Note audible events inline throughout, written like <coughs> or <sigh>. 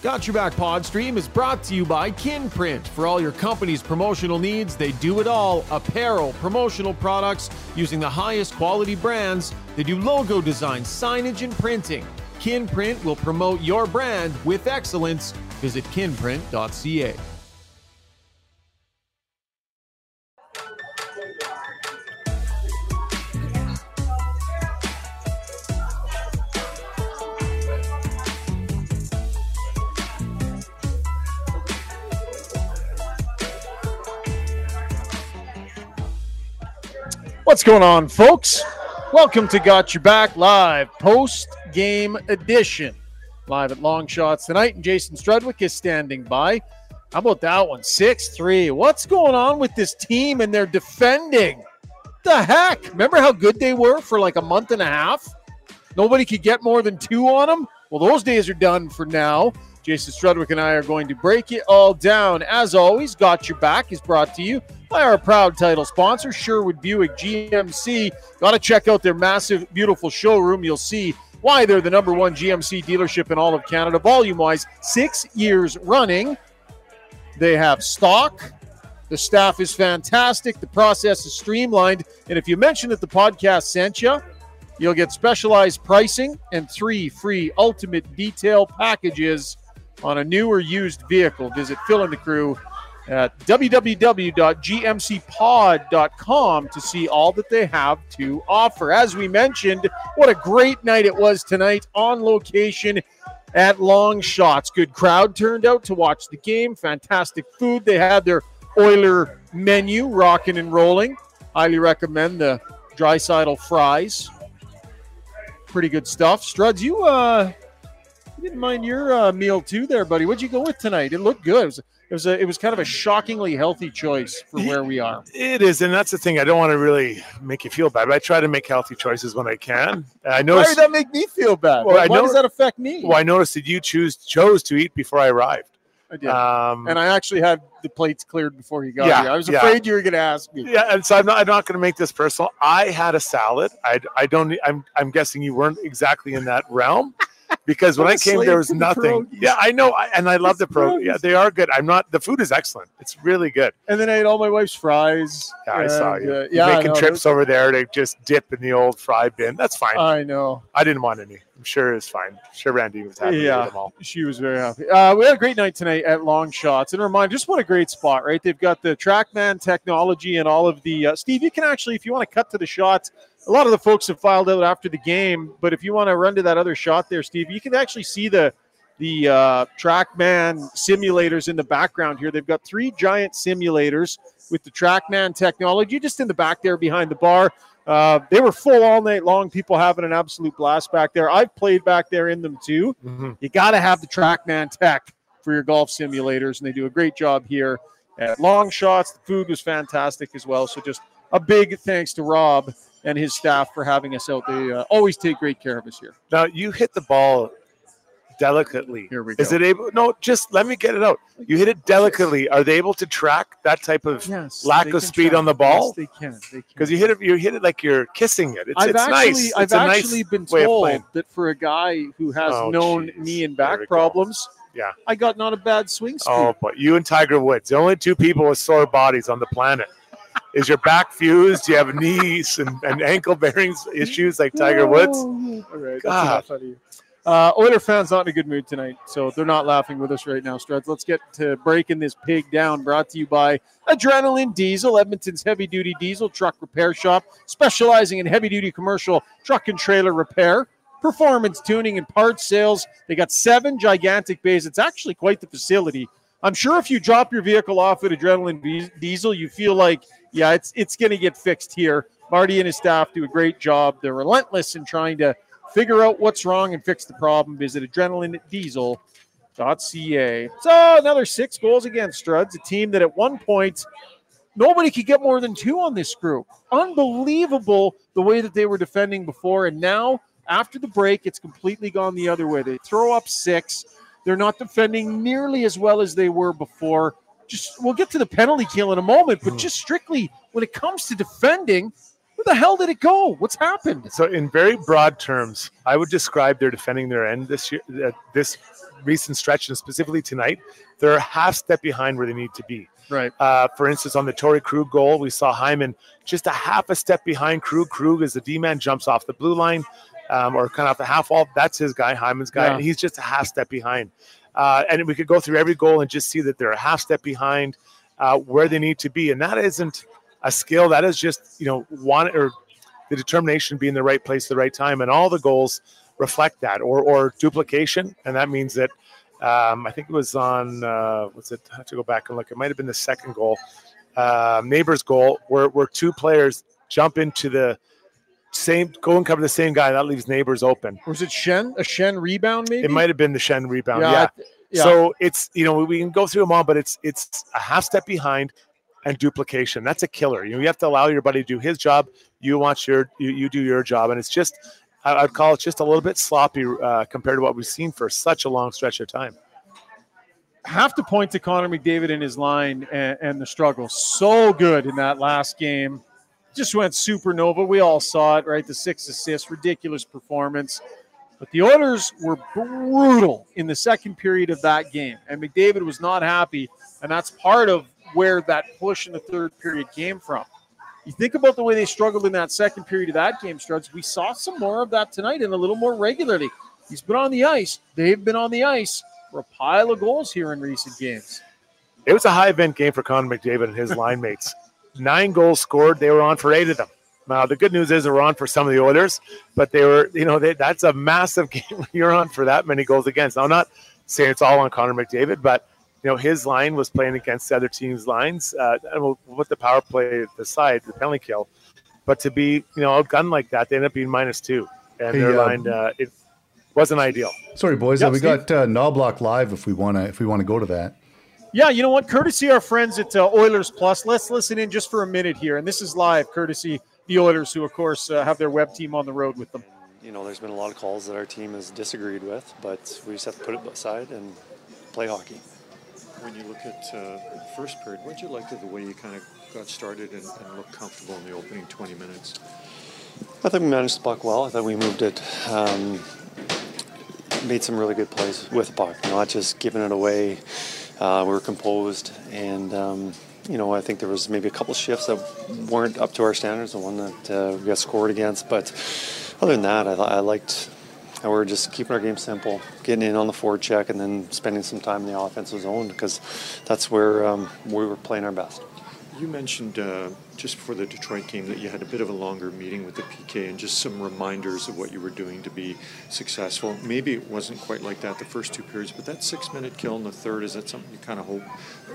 Got Your Back Pod Stream is brought to you by Kinprint. For all your company's promotional needs, they do it all apparel, promotional products using the highest quality brands. They do logo design, signage, and printing. Kinprint will promote your brand with excellence. Visit kinprint.ca. What's going on, folks? Welcome to Got Your Back Live post game edition. Live at Longshotz tonight, and Jason Strudwick is standing by. How about that one? 6 3. What's going on with this team and their defending? The heck? Remember how good they were for like a month and a half? Nobody could get more than two on them? Well, those days are done for now. Jason Strudwick and I are going to break it all down. As always, Got Your Back is brought to you by our proud title sponsor, Sherwood Buick GMC. Got to check out their massive, beautiful showroom. You'll see why they're the number one GMC dealership in all of Canada, volume wise, six years running. They have stock. The staff is fantastic. The process is streamlined. And if you mention that the podcast sent you, you'll get specialized pricing and three free ultimate detail packages on a new or used vehicle. Visit Phil and the crew at www.gmcpod.com to see all that they have to offer. As we mentioned, what a great night it was tonight on location at Longshotz. Good crowd turned out to watch the game. Fantastic food. They had their Oiler menu rocking and rolling. Highly recommend the Draisaitl fries. Pretty good stuff. Struds, you uh you didn't mind your uh, meal too there, buddy. What'd you go with tonight? It looked good. It was, it was a it was kind of a shockingly healthy choice for where we are. <laughs> It is, and that's the thing. I don't want to really make you feel bad, but I try to make healthy choices when I can. I know Why did that make me feel bad? Well, Why does that affect me? Well, I noticed that you choose chose to eat before I arrived. I did. Um, and I actually had the plates cleared before you got Yeah, here. I was yeah. afraid you were going to ask me. yeah, and so I'm not. I'm not going to make this personal. I had a salad. I. I don't. I'm. I'm guessing you weren't exactly in that realm, because when I came, there was to the nothing. Yeah, I know, I, and I love the It's pro. Yeah, they are good. I'm not. The food is excellent. It's really good. And then I ate all my wife's fries. Yeah, I saw you. uh, yeah, making trips over there to just dip in the old fry bin. That's fine. I know. I didn't want any. I'm sure it's fine. I'm sure Randy was happy Yeah. with them all. She was very happy. Uh, we had a great night tonight at Longshotz. And remind, just what a great spot, right? They've got the TrackMan technology and all of the. Uh, Steve, you can actually, if you want to cut to the shots, a lot of the folks have filed out after the game. But if you want to run to that other shot there, Steve, you can actually see the the uh, TrackMan simulators in the background here. They've got three giant simulators with the TrackMan technology just in the back there behind the bar. Uh, they were full all night long. People having an absolute blast back there. I've played back there in them too Mhm. you got to have the TrackMan tech for your golf simulators, and they do a great job here at Longshotz. The food was fantastic as well. So just a big thanks to Rob and his staff for having us out. They uh, always take great care of us here. Now you hit the ball delicately. Here we go. Is it able? No, just let me get it out. You hit it delicately. Are they able to track that type of? Yes, lack of speed track- on the ball? Yes, they can. They can. Because you hit it, you hit it like you're kissing it. It's, I've it's actually, nice. I've it's a nice actually been told that for a guy who has Oh, known geez. knee and back problems, Yeah. I got not a bad swing speed. Oh, but you and Tiger Woods, the only two people with sore bodies on the planet. Is your back fused? Do you have knees and, and ankle bearings issues like Tiger Woods? All right, that's God. enough out of you. Uh, Oiler fans not in a good mood tonight, so they're not laughing with us right now. Struds, let's get to breaking this pig down. Brought to you by Adrenaline Diesel, Edmonton's heavy-duty diesel truck repair shop, specializing in heavy-duty commercial truck and trailer repair, performance tuning, and parts sales. They got seven gigantic bays. It's actually quite the facility. I'm sure if you drop your vehicle off at Adrenaline Diesel, you feel like, yeah, it's it's going to get fixed here. Marty and his staff do a great job. They're relentless in trying to figure out what's wrong and fix the problem. Visit adrenalinediesel.ca. So another six goals against Struds, a team that at one point nobody could get more than two on this group. Unbelievable the way that they were defending before, and now after the break, it's completely gone the other way. They throw up six. They're not defending nearly as well as they were before. Just we'll get to the penalty kill in a moment, but just strictly when it comes to defending, Where the hell did it go? What's happened? So, in very broad terms, I would describe their defending their end this year, uh, this recent stretch, and specifically tonight. They're a half step behind where they need to be. Right. Uh, for instance, on the Torey Krug goal, we saw Hyman just a half a step behind Krug. Krug as the D man jumps off the blue line um, or kind of the half wall. That's his guy, Hyman's guy. Yeah. And he's just a half step behind. Uh, and we could go through every goal and just see that they're a half step behind uh, where they need to be. And that isn't a skill. That is just, you know, one or the determination to be in the right place at the right time. And all the goals reflect that or, or duplication. And that means that um, I think it was on, uh, what's it? I have to go back and look. It might have been the second goal, uh, Neighbours' goal, where, where two players jump into the same, go and cover the same guy. That leaves Neighbours open. Was it Schenn? A Schenn rebound, maybe? It might have been the Schenn rebound. Yeah, Yeah. Yeah. So it's you know we can go through them all, but it's it's a half step behind and duplication. That's a killer. You know you have to allow your buddy to do his job. You want your you, you do your job, and it's just I- I'd call it just a little bit sloppy uh, compared to what we've seen for such a long stretch of time. have to point to Connor McDavid and his line and, and the struggle. So good in that last game. Just went supernova. We all saw it, right? The six assists, ridiculous performance. But the Oilers were brutal in the second period of that game. And McDavid was not happy. And that's part of where that push in the third period came from. You think about the way they struggled in that second period of that game, Struds. We saw some more of that tonight and a little more regularly. He's been on the ice. They've been on the ice for a pile of goals here in recent games. It was a high event game for Connor McDavid and his <laughs> line mates. Nine goals scored. They were on for eight of them. Now the good news is they were on for some of the Oilers, but they were, you know, they, that's a massive <laughs> game you're on for that many goals against. Now I'm not saying it's all on Connor McDavid, but you know his line was playing against the other team's lines. Uh, and we'll put the power play aside, the penalty kill, but to be you know outgunned like that, they end up being minus two, and Hey, their uh, line uh, it wasn't ideal. Sorry, boys. Yep, uh, we Steve. got uh, Knoblauch live if we want to if we want to go to that. Yeah, you know what? Courtesy our friends at uh, Oilers Plus. Let's listen in just for a minute here, and this is live, courtesy the Oilers, who of course uh, have their web team on the road with them. You know, there's been a lot of calls that our team has disagreed with, but we just have to put it aside and play hockey. When you look at uh, the first period, what did you like of the way you kind of got started and, and looked comfortable in the opening 20 minutes? I think we managed the puck well. I thought we moved it, um, made some really good plays with the puck, not just giving it away. Uh, we were composed, and um, you know, I think there was maybe a couple shifts that weren't up to our standards. The one that uh, we got scored against, but other than that, I, I liked how we were just keeping our game simple, getting in on the forward check, and then spending some time in the offensive zone because that's where um, we were playing our best. You mentioned uh, just before the Detroit game that you had a bit of a longer meeting with the PK and just some reminders of what you were doing to be successful. Maybe it wasn't quite like that the first two periods, but that six minute kill in the third, is that something you kind of hope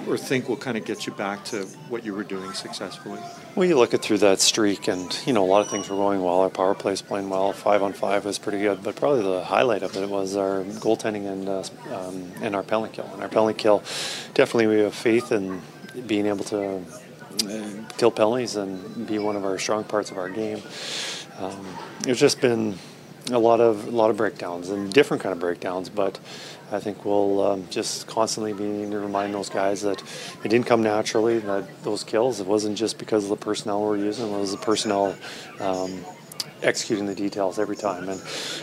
or think will kind of get you back to what you were doing successfully? Well, you look at through that streak, and you know a lot of things were going well. Our power play is playing well. Five on five was pretty good, but probably the highlight of it was our goaltending and uh, um, and our penalty kill. And our penalty kill, definitely we have faith in being able to kill penalties and be one of our strong parts of our game. Um, it's just been a lot of a lot of breakdowns and different kind of breakdowns, but I think we'll um, just constantly be needing to remind those guys that it didn't come naturally. That those kills, it wasn't just because of the personnel we're using; it was the personnel um, executing the details every time. And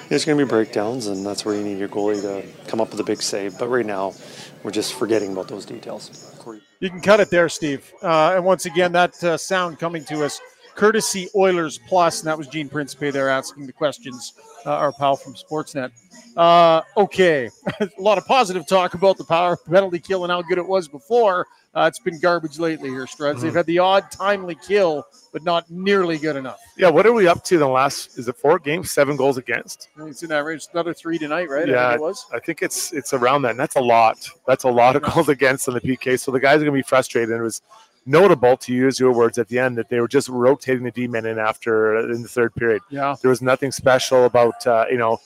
there's going to be breakdowns, and that's where you need your goalie to come up with a big save. But right now, we're just forgetting about those details. You can cut it there, Steve. Uh, and once again, that uh, sound coming to us courtesy Oilers Plus, and that was Gene Principe there asking the questions. Uh, our pal from Sportsnet. Uh, okay, <laughs> a lot of positive talk about the power penalty kill and how good it was before. Uh, it's been garbage lately here, Struds. They've had the odd timely kill, but not nearly good enough. Yeah, what are we up to in the last? Is it four games, seven goals against? I It's in that range. Another three tonight, right? I Yeah. think it was. I think it's it's around that. And that's a lot. That's a lot of goals against in the PK. So the guys are going to be frustrated. And it was notable, to use your words at the end, that they were just rotating the D men in after uh, in the third period. Yeah. There was nothing special about uh, you know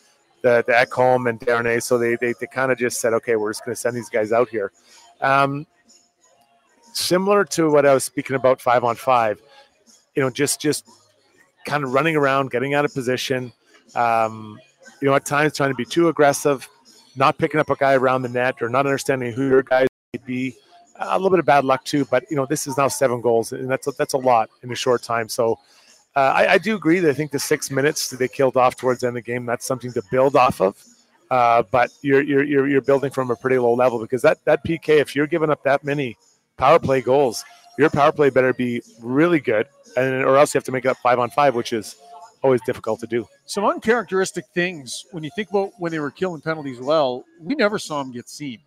the the Ekholm and Desharnais. So they they, they kind of just said, okay, we're just going to send these guys out here. Um, similar to what I was speaking about five on five, you know, just just kind of running around, getting out of position. Um, you know, at times trying to be too aggressive, not picking up a guy around the net, or not understanding who your guys might be. A little bit of bad luck too, but you know, this is now seven goals, and that's a, that's a lot in a short time. So, uh, I, I do agree that I think the six minutes that they killed off towards the end of the game, that's something to build off of. Uh, but you're, you're you're you're building from a pretty low level because that that PK, if you're giving up that many power play goals, your power play better be really good, and or else you have to make it up five on five, which is always difficult to do. Some uncharacteristic things when you think about when they were killing penalties well, we never saw them get seamed.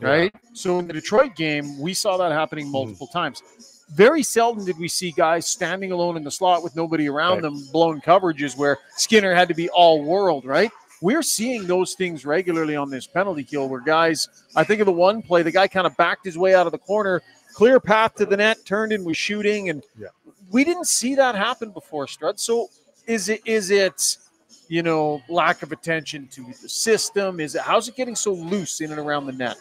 Right? So in the Detroit game, we saw that happening hmm. multiple times. Very seldom did we see guys standing alone in the slot with nobody around Right. them, blown coverages where Skinner had to be all world, right? We're seeing those things regularly on this penalty kill where guys, I think of the one play, the guy kind of backed his way out of the corner, clear path to the net, turned and was shooting. And Yeah. we didn't see that happen before, Strud. So is it is it you know lack of attention to the system? Is it how's it getting so loose in and around the net?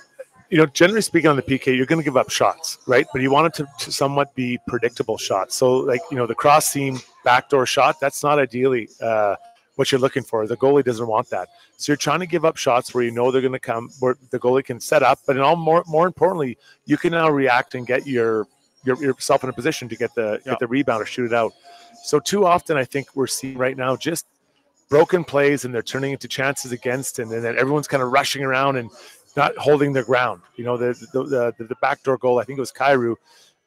You know, generally speaking on the PK, you're going to give up shots, right? But you want it to, to somewhat be predictable shots. So, like, you know, the cross seam backdoor shot, that's not ideally uh, what you're looking for. The goalie doesn't want that. So you're trying to give up shots where you know they're going to come, where the goalie can set up. But in all more, more importantly, you can now react and get your, your yourself in a position to get the Yeah. get the rebound or shoot it out. So too often, I think we're seeing right now just broken plays and they're turning into chances against, and, and then everyone's kind of rushing around and not holding their ground. You know, the the the, the backdoor goal, I think it was Kyrou.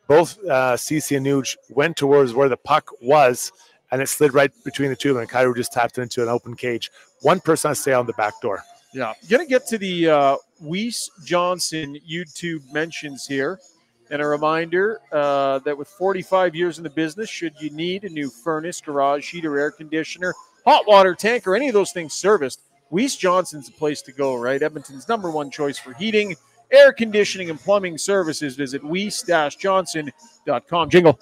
Both uh, Ceci and Nuge went towards where the puck was, and it slid right between the two of them. And Kyrou just tapped it into an open cage. One person has to stay on the back door. Yeah, gonna get to the uh, Weiss Johnson YouTube mentions here, and a reminder uh, that with 45 years in the business, should you need a new furnace, garage heater, air conditioner, hot water tank, or any of those things serviced, Weiss Johnson's the place to go. Right, Edmonton's number one choice for heating, air conditioning, and plumbing services. Visit weiss-johnson.com. Jingle.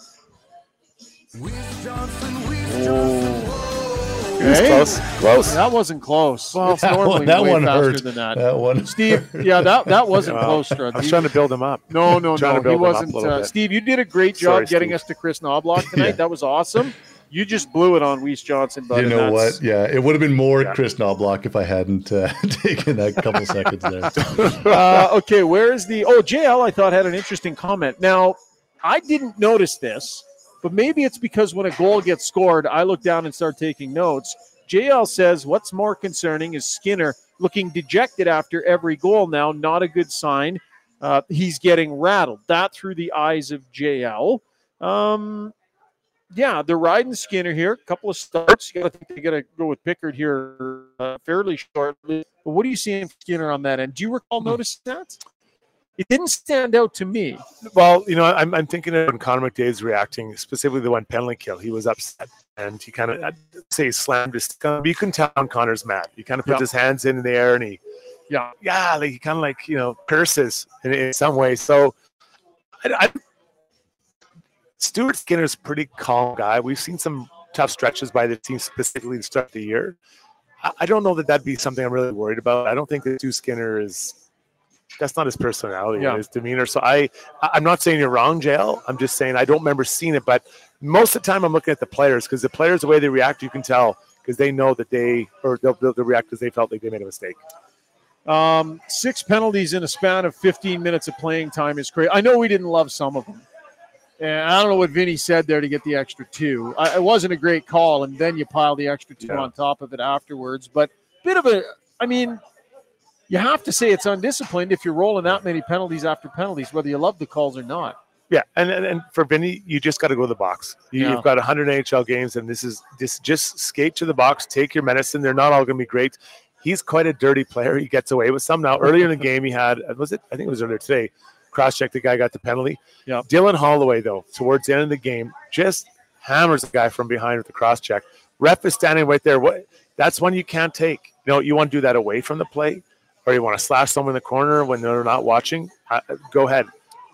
It was Okay. close. Close. That wasn't close. Well, That normally one, that way one faster hurt. than that. That one, Steve, yeah, that that wasn't Well, close, Strud. I was trying to build him up. No, no, no. He build him up a wasn't. Uh. Steve, you did a great job Sorry, getting Steve. us to Kris Knoblauch <laughs> tonight. Yeah. That was awesome. You just blew it on Weiss Johnson, but you know what? Yeah, it would have been more Yeah. Kris Knoblauch if I hadn't uh, <laughs> taken that couple <laughs> seconds there. Uh, okay, where is the? Oh, JL, I thought had an interesting comment. Now, I didn't notice this, but maybe it's because when a goal gets scored, I look down and start taking notes. JL says, "What's more concerning is Skinner looking dejected after every goal. Now, not a good sign. Uh, he's getting rattled. That through the eyes of JL. Um, yeah, they're riding Skinner here. A couple of starts. You got to think they got to go with Pickard here uh, fairly shortly. But what are you seeing Skinner on that end? Do you recall noticing that? It didn't stand out to me. Well, you know, I'm, I'm thinking of when Connor McDavid's reacting, specifically the one penalty kill. He was upset and he kind of, I'd say, he slammed his. But you can tell Connor's mad. He kind of puts his hands in the air and he, Yeah. yeah, like he kind of like you know curses in, in some way. So, I, I, Stuart Skinner's a pretty calm guy. We've seen some tough stretches by the team specifically to start the year. I, don't know that that'd be something I'm really worried about. I don't think that Stu Skinner is. That's not his personality Yeah. his demeanor. So I, I'm not saying you're wrong, JL. I'm just saying I don't remember seeing it. But most of the time, I'm looking at the players because the players, the way they react, you can tell because they know that they or they'll, they'll, they'll react because they felt like they made a mistake. Um, six penalties in a span of 15 minutes of playing time is crazy. I know we didn't love some of them. And I don't know what Vinny said there to get the extra two. I, it wasn't a great call, and then you pile the extra two Yeah. on top of it afterwards. But bit of a, I mean, you have to say it's undisciplined if you're rolling that many penalties after penalties, whether you love the calls or not. Yeah, and and, and for Vinny, you just got to go to the box. You, Yeah. You've got 100 NHL games, and this is this just skate to the box, take your medicine. They're not all going to be great. He's quite a dirty player. He gets away with some. Now, earlier in the <laughs> game, he had was it? I think it was earlier today. Cross check, the guy got the penalty. Yeah. Dylan Holloway, though, towards the end of the game, just hammers the guy from behind with the cross check. Ref is standing right there. What? That's one you can't take. You know, you want to do that away from the play, or you want to slash someone in the corner when they're not watching. Uh, go ahead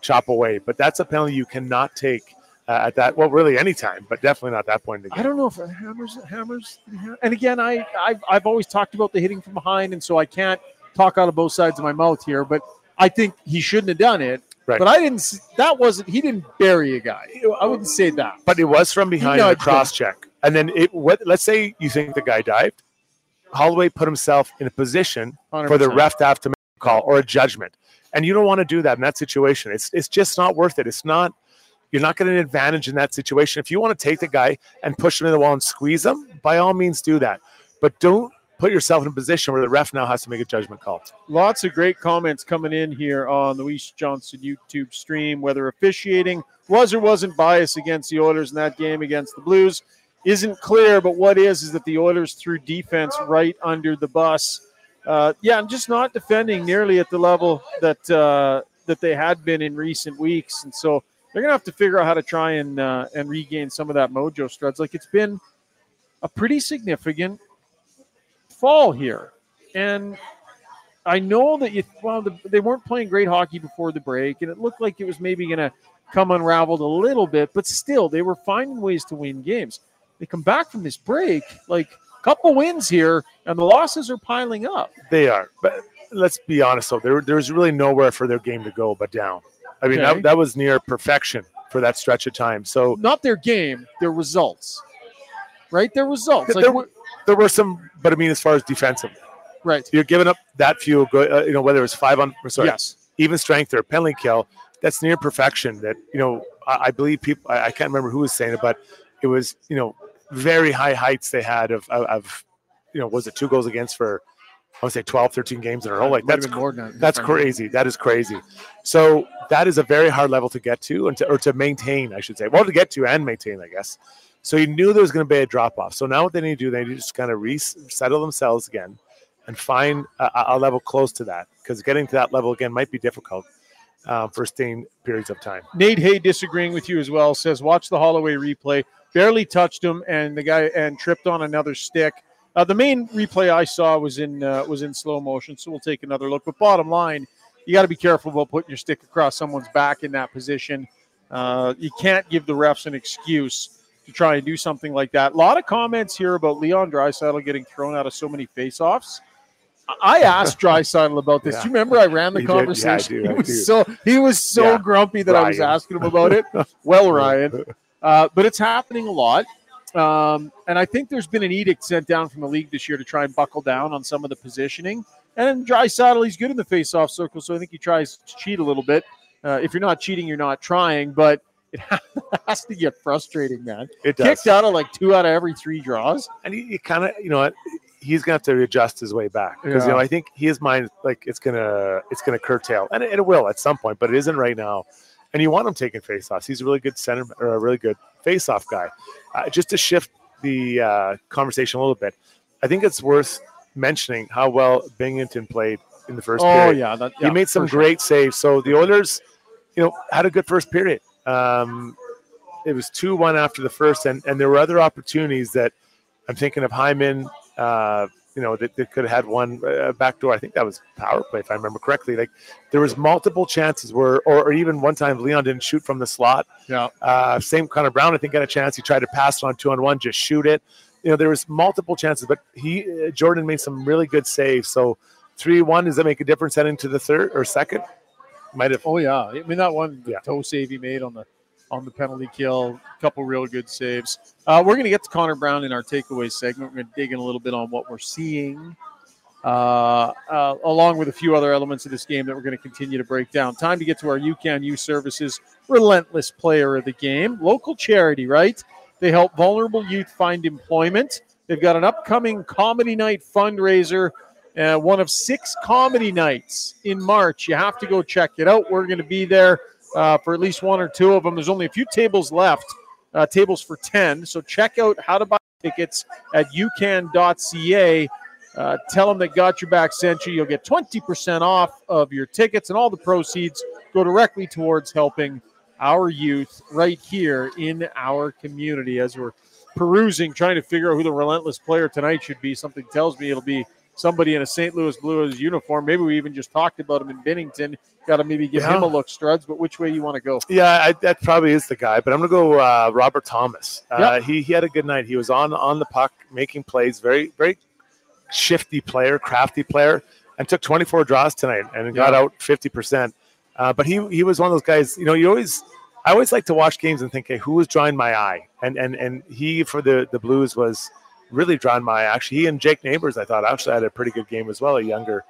chop away. But that's a penalty you cannot take uh, at that. Well, really any time, but definitely not that point in the I don't know if it hammers hammers. And again, I I've, I've always talked about the hitting from behind, and so I can't talk out of both sides of my mouth here. But I think he shouldn't have done it. Right. But I didn't. That wasn't. He didn't bury a guy. I wouldn't say that. But it was from behind it cross check, and then it. What? Let's say you think the guy dived. Holloway put himself in a position for the 100%. ref to have to make a call or a judgment, and you don't want to do that in that situation. It's it's just not worth it. It's not. you're not getting an advantage in that situation. If you want to take the guy and push him in the wall and squeeze him, by all means do that. But don't put yourself in a position where the ref now has to make a judgment call. Lots of great comments coming in here on the Weiss Johnson YouTube stream, whether officiating was or wasn't biased against the Oilers in that game against the Blues isn't clear, but what is is that the Oilers threw defense right under the bus. Uh, yeah, I'm just not defending nearly at the level that uh, that they had been in recent weeks, and so they're gonna have to figure out how to try and uh, and regain some of that mojo. Struds like it's been a pretty significant fall here, and I know that you well the, they weren't playing great hockey before the break, and it looked like it was maybe gonna come unraveled a little bit, but still they were finding ways to win games. They come back from this break like a couple wins here, and the losses are piling up. They are, but let's be honest though, there there's really nowhere for their game to go but down. I mean, Okay. that, that was near perfection for that stretch of time. So Not their game, their results. Right, their results. Like, there were there were some, but I mean, as far as defensive, right. you're giving up that few, uh, you know, whether it's five on, or sorry, Yes. even strength or penalty kill, that's near perfection. That you know, I, I believe people. I, I can't remember who was saying it, but it was you know very high heights they had of of, of you know was it two goals against for I would say 12, 13 games in a row. Like that's been more than that's crazy. That is crazy. So that is a very hard level to get to, and to, or to maintain, I should say. Well, to get to and maintain, I guess. So you knew there was going to be a drop off. So now what they need to do, they need to just kind of resettle themselves again, and find a, a level close to that. Because getting to that level again might be difficult uh, for staying periods of time. Nate Hay disagreeing with you as well says watch the Holloway replay. Barely touched him, and the guy and tripped on another stick. Uh, the main replay I saw was in uh, was in slow motion, so we'll take another look. But bottom line, you got to be careful about putting your stick across someone's back in that position. Uh, you can't give the refs an excuse to try and do something like that. A lot of comments here about Leon Draisaitl getting thrown out of so many faceoffs. I asked Draisaitl about this. <laughs> Yeah. Do you remember I ran the You did. Yeah, I conversation? <laughs> do. I he was do. so he was so Yeah. grumpy that I was asking him about it. <laughs> Well, Ryan, uh, but it's happening a lot. Um, and I think there's been an edict sent down from the league this year to try and buckle down on some of the positioning. And Draisaitl, he's good in the face-off circle, so I think he tries to cheat a little bit. Uh, if you're not cheating, you're not trying, but it <laughs> has to get frustrating, man. It does. Kicked out of like two out of every three draws. and you, you kind of you know what he's gonna have to adjust his way back because you know I think his mind like it's gonna it's gonna curtail and it, it will at some point, but it isn't right now. And you want him taking faceoffs. He's a really good center or a really good faceoff guy. Uh, just to shift the uh, conversation a little bit, I think it's worth mentioning how well Binnington played in the first Oh period. yeah, that, he yeah, made some for sure. great saves. So the Oilers, you know, had a good first period. Um, it was two one after the first, and and there were other opportunities that I'm thinking of Hyman. Uh, you know, that, that could have had one uh, back door. I think that was power play, if I remember correctly. Like there was multiple chances where, or, or even one time Leon didn't shoot from the slot. Yeah. Uh, same Connor Brown, I think, got a chance. He tried to pass it on two on one, just shoot it. You know, there was multiple chances, but he uh, Jordan made some really good saves. So three one, does that make a difference heading to the third or second? Might have. Oh yeah, I mean that one Yeah. toe save he made on the on the penalty kill, a couple real good saves. Uh, we're going to get to Connor Brown in our takeaway segment. We're going to dig in a little bit on what we're seeing, uh, uh, along with a few other elements of this game that we're going to continue to break down. Time to get to our UCAN U Services Relentless Player of the Game, local charity, right? They help vulnerable youth find employment. They've got an upcoming comedy night fundraiser uh, one of six comedy nights in March. You have to go check it out. We're going to be there uh, for at least one or two of them. There's only a few tables left, uh, tables for 10. So check out how to buy tickets at ucan.ca. Uh, tell them that Got Your Back sent you. You'll get 20% off of your tickets, and all the proceeds go directly towards helping our youth right here in our community as we're perusing, trying to figure out who the relentless player tonight should be. Something tells me it'll be somebody in a St. Louis Blues uniform. Maybe we even just talked about him in Binnington. Got to maybe give Yeah. him a look, Struds. But which way you want to go? Yeah, I, that probably is the guy. But I'm gonna go uh, Robert Thomas. Uh, He he had a good night. He was on on the puck, making plays. Very very shifty player, crafty player, and took 24 draws tonight and got out 50 percent. Uh, but he he was one of those guys. You know, you always I always like to watch games and think, hey, who was drawing my eye? And and and he for the the Blues was really drawn my eye. Actually, he and Jake Neighbours, I thought, actually had a pretty good game as well. A younger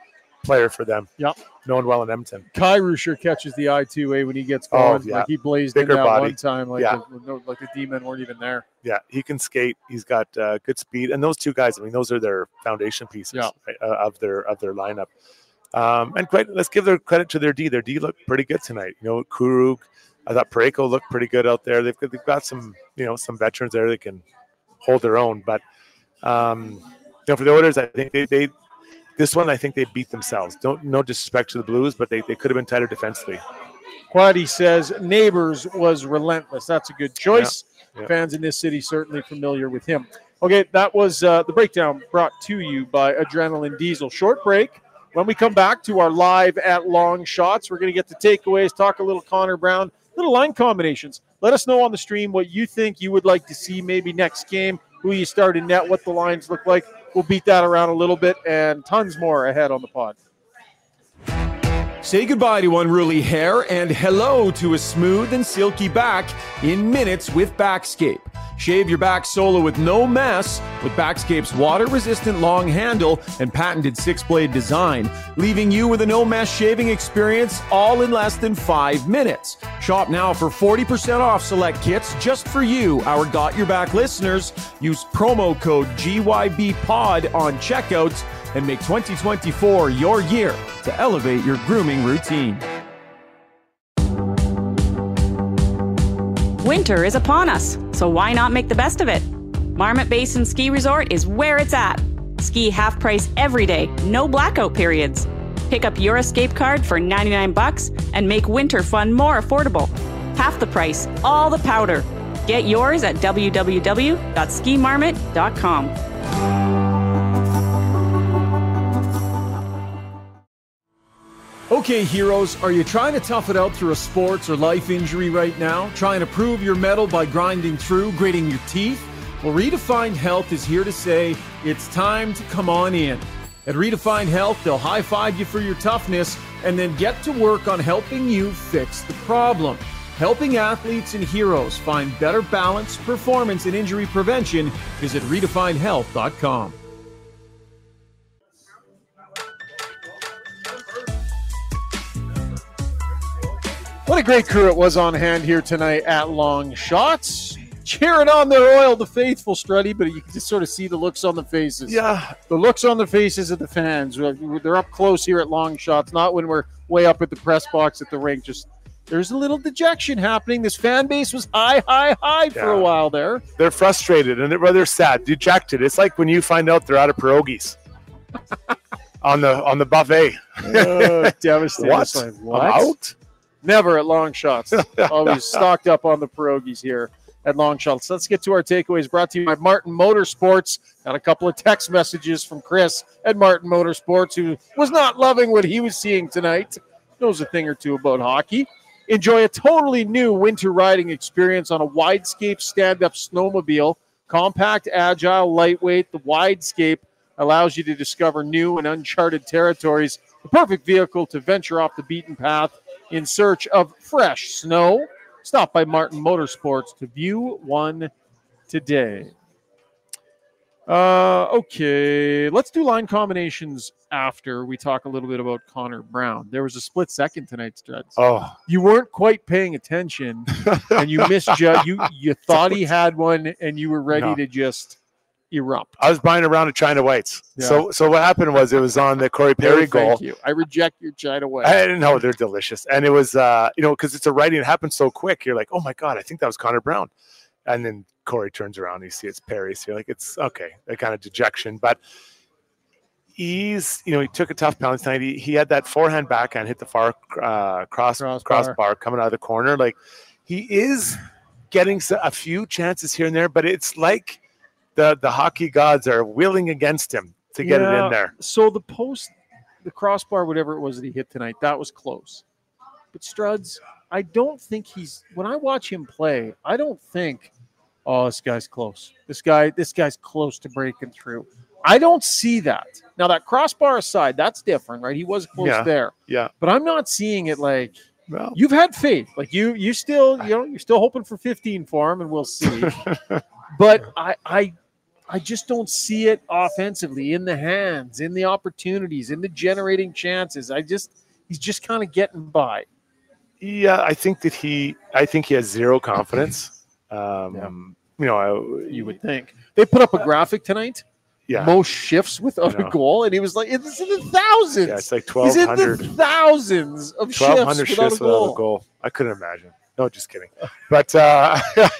player for them. Yep. known well in Edmonton. Kyrou sure catches the eye too, eh? When he gets Oh, going, yeah. like he blazed Bigger in that body. one time, like Yeah. the, like the D-men weren't even there. Yeah, he can skate. He's got uh, good speed, and those two guys. I mean, those are their foundation pieces Yeah. right, uh, of their of their lineup. Um, and quite, let's give their credit to their D. Their D looked pretty good tonight. You know, Kuruk, I thought Parayko looked pretty good out there. They've got, they've got some you know some veterans there that can hold their own. But um, you know, for the Oilers, I think they, they this one I think they beat themselves. Don't no disrespect to the Blues, but they, they could have been tighter defensively. Quaddy says Neighbours was relentless. That's a good choice. Yeah. Fans in this city certainly familiar with him. Okay, that was uh, the breakdown brought to you by Adrenaline Diesel. Short break. When we come back to our live at Longshotz, we're going to get the takeaways, talk a little Connor Brown, little line combinations. Let us know on the stream what you think you would like to see maybe next game, who you start in net, what the lines look like. We'll beat that around a little bit and tons more ahead on the pod. Say goodbye to unruly hair and hello to a smooth and silky back in minutes with Backscape. Shave your back solo with no mess with Backscape's water resistant long handle and patented six blade design, leaving you with a no mess shaving experience all in less than five minutes. Shop now for 40% off select kits just for you, our Got Your Back listeners. Use promo code GYBPOD on checkouts and make 2024 your year to elevate your grooming routine. Winter is upon us, so why not make the best of it? Marmot Basin Ski Resort is where it's at. Ski half price every day, no blackout periods. Pick up your escape card for 99 bucks and make winter fun more affordable. Half the price, all the powder. Get yours at www.skimarmot.com. Okay, heroes, are you trying to tough it out through a sports or life injury right now? Trying to prove your mettle by grinding through, gritting your teeth? Well, Redefined Health is here to say it's time to come on in. At Redefined Health, they'll high five you for your toughness and then get to work on helping you fix the problem. Helping athletes and heroes find better balance, performance, and injury prevention. Visit redefinedhealth.com. What a great crew it was on hand here tonight at Longshotz. Cheering on their oil, the faithful, Struddy, but you can just sort of see the looks on the faces. Yeah, The looks on the faces of the fans. They're up close here at Longshotz, not when we're way up at the press box at the rink. Just there's a little dejection happening. This fan base was high, high, high for a while there. they're frustrated and they're rather sad, dejected. It's like when you find out they're out of pierogies <laughs> on the on the buffet. Uh, <laughs> devastated. What? It's like, I'm what? out? Never at Longshotz. <laughs> Always stocked up on the pierogies here at Longshotz. Let's get to our takeaways brought to you by Martin Motorsports. Got a couple of text messages from Chris at Martin Motorsports who was not loving what he was seeing tonight. Knows a thing or two about hockey. Enjoy a totally new winter riding experience on a Widescape stand-up snowmobile. Compact, agile, lightweight, the Widescape allows you to discover new and uncharted territories. The perfect vehicle to venture off the beaten path in search of fresh snow. Stop by Martin Motorsports to view one today. Uh, okay, let's do line combinations after we talk a little bit about Connor Brown. There was a split second tonight, Studs. Oh, You weren't quite paying attention, and you misjudged. You you <laughs> thought he had one, and you were ready No. to just erupt. I was buying a round of China Whites. Yeah. So so what happened was it was on the Corey No, Perry thank goal. you. I reject your China way. I didn't know they're delicious, and it was uh you know because it's a writing it happened so quick. You're like, oh my god, I think that was Connor Brown, and then Corey turns around, and you see it's Perry, so you're like, it's okay, that kind of dejection, but. He's, you know, he took a tough penalty tonight. He, he had that forehand backhand hit the far uh, cross Crossbar. crossbar coming out of the corner. Like he is getting a few chances here and there, but it's like the the hockey gods are willing against him to get it in there. So the post, the crossbar, whatever it was that he hit tonight, that was close. But Struds, I don't think he's. When I watch him play, I don't think, oh, this guy's close. This guy, this guy's close to breaking through. I don't see that. Now that crossbar aside, that's different, right? He was close Yeah. there, Yeah. but I'm not seeing it like Well, you've had faith. Like you, you still, you know, you're still hoping for 15 for him, and we'll see. <laughs> but I, I, I just don't see it offensively in the hands, in the opportunities, in the generating chances. I just he's just kind of getting by. Yeah, I think that he. I think he has zero confidence. <laughs> Um, You know, I, You would think they put up a graphic tonight. Yeah, Most shifts without a goal, and he was like, "It's in the thousands. yeah, it's like He's twelve in the thousands of shifts 1200 without shifts a without goal. a goal. I couldn't imagine. No, just kidding. But uh, <laughs>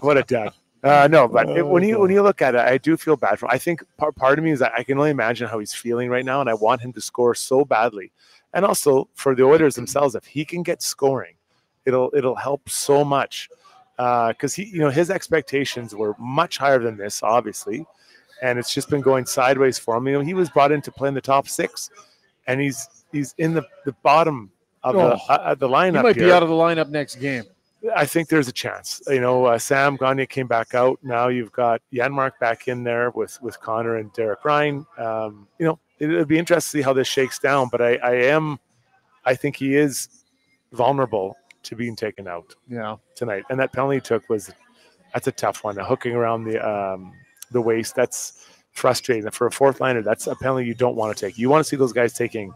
what a dad. Uh, no, but it, when you when you look at it, I do feel bad for him. I think part, part of me is that I can only imagine how he's feeling right now, and I want him to score so badly. And also for the Oilers themselves, if he can get scoring, it'll it'll help so much. Because he, you know, his expectations were much higher than this, obviously, and it's just been going sideways for him. You know, he was brought in to play in the top six, and he's he's in the, the bottom of the Oh. uh, the lineup. He might here. be out of the lineup next game. I think there's a chance. You know, uh, Sam Gagner came back out. Now you've got Janmark back in there with with Connor and Derek Ryan. Um, you know, it, would be interesting to see how this shakes down. But I, I am, I think he is vulnerable to being taken out Yeah, tonight. And that penalty he took was that's a tough one. Hooking around the um, the waist that's frustrating for a fourth liner. That's a penalty you don't want to take. You want to see those guys taking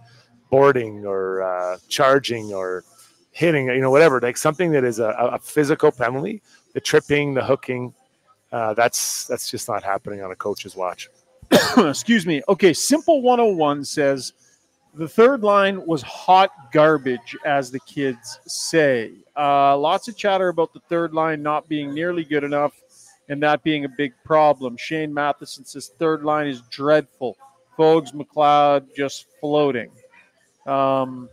boarding or uh, charging or hitting, you know, whatever. Like something that is a, a physical penalty. The tripping, the hooking. Uh, that's that's just not happening on a coach's watch. <coughs> excuse me. Okay, Simple 101 says the third line was hot garbage, as the kids say. Uh, lots of chatter about the third line not being nearly good enough and that being a big problem. Shane Matheson says third line is dreadful. Fogs, McLeod just floating. Um,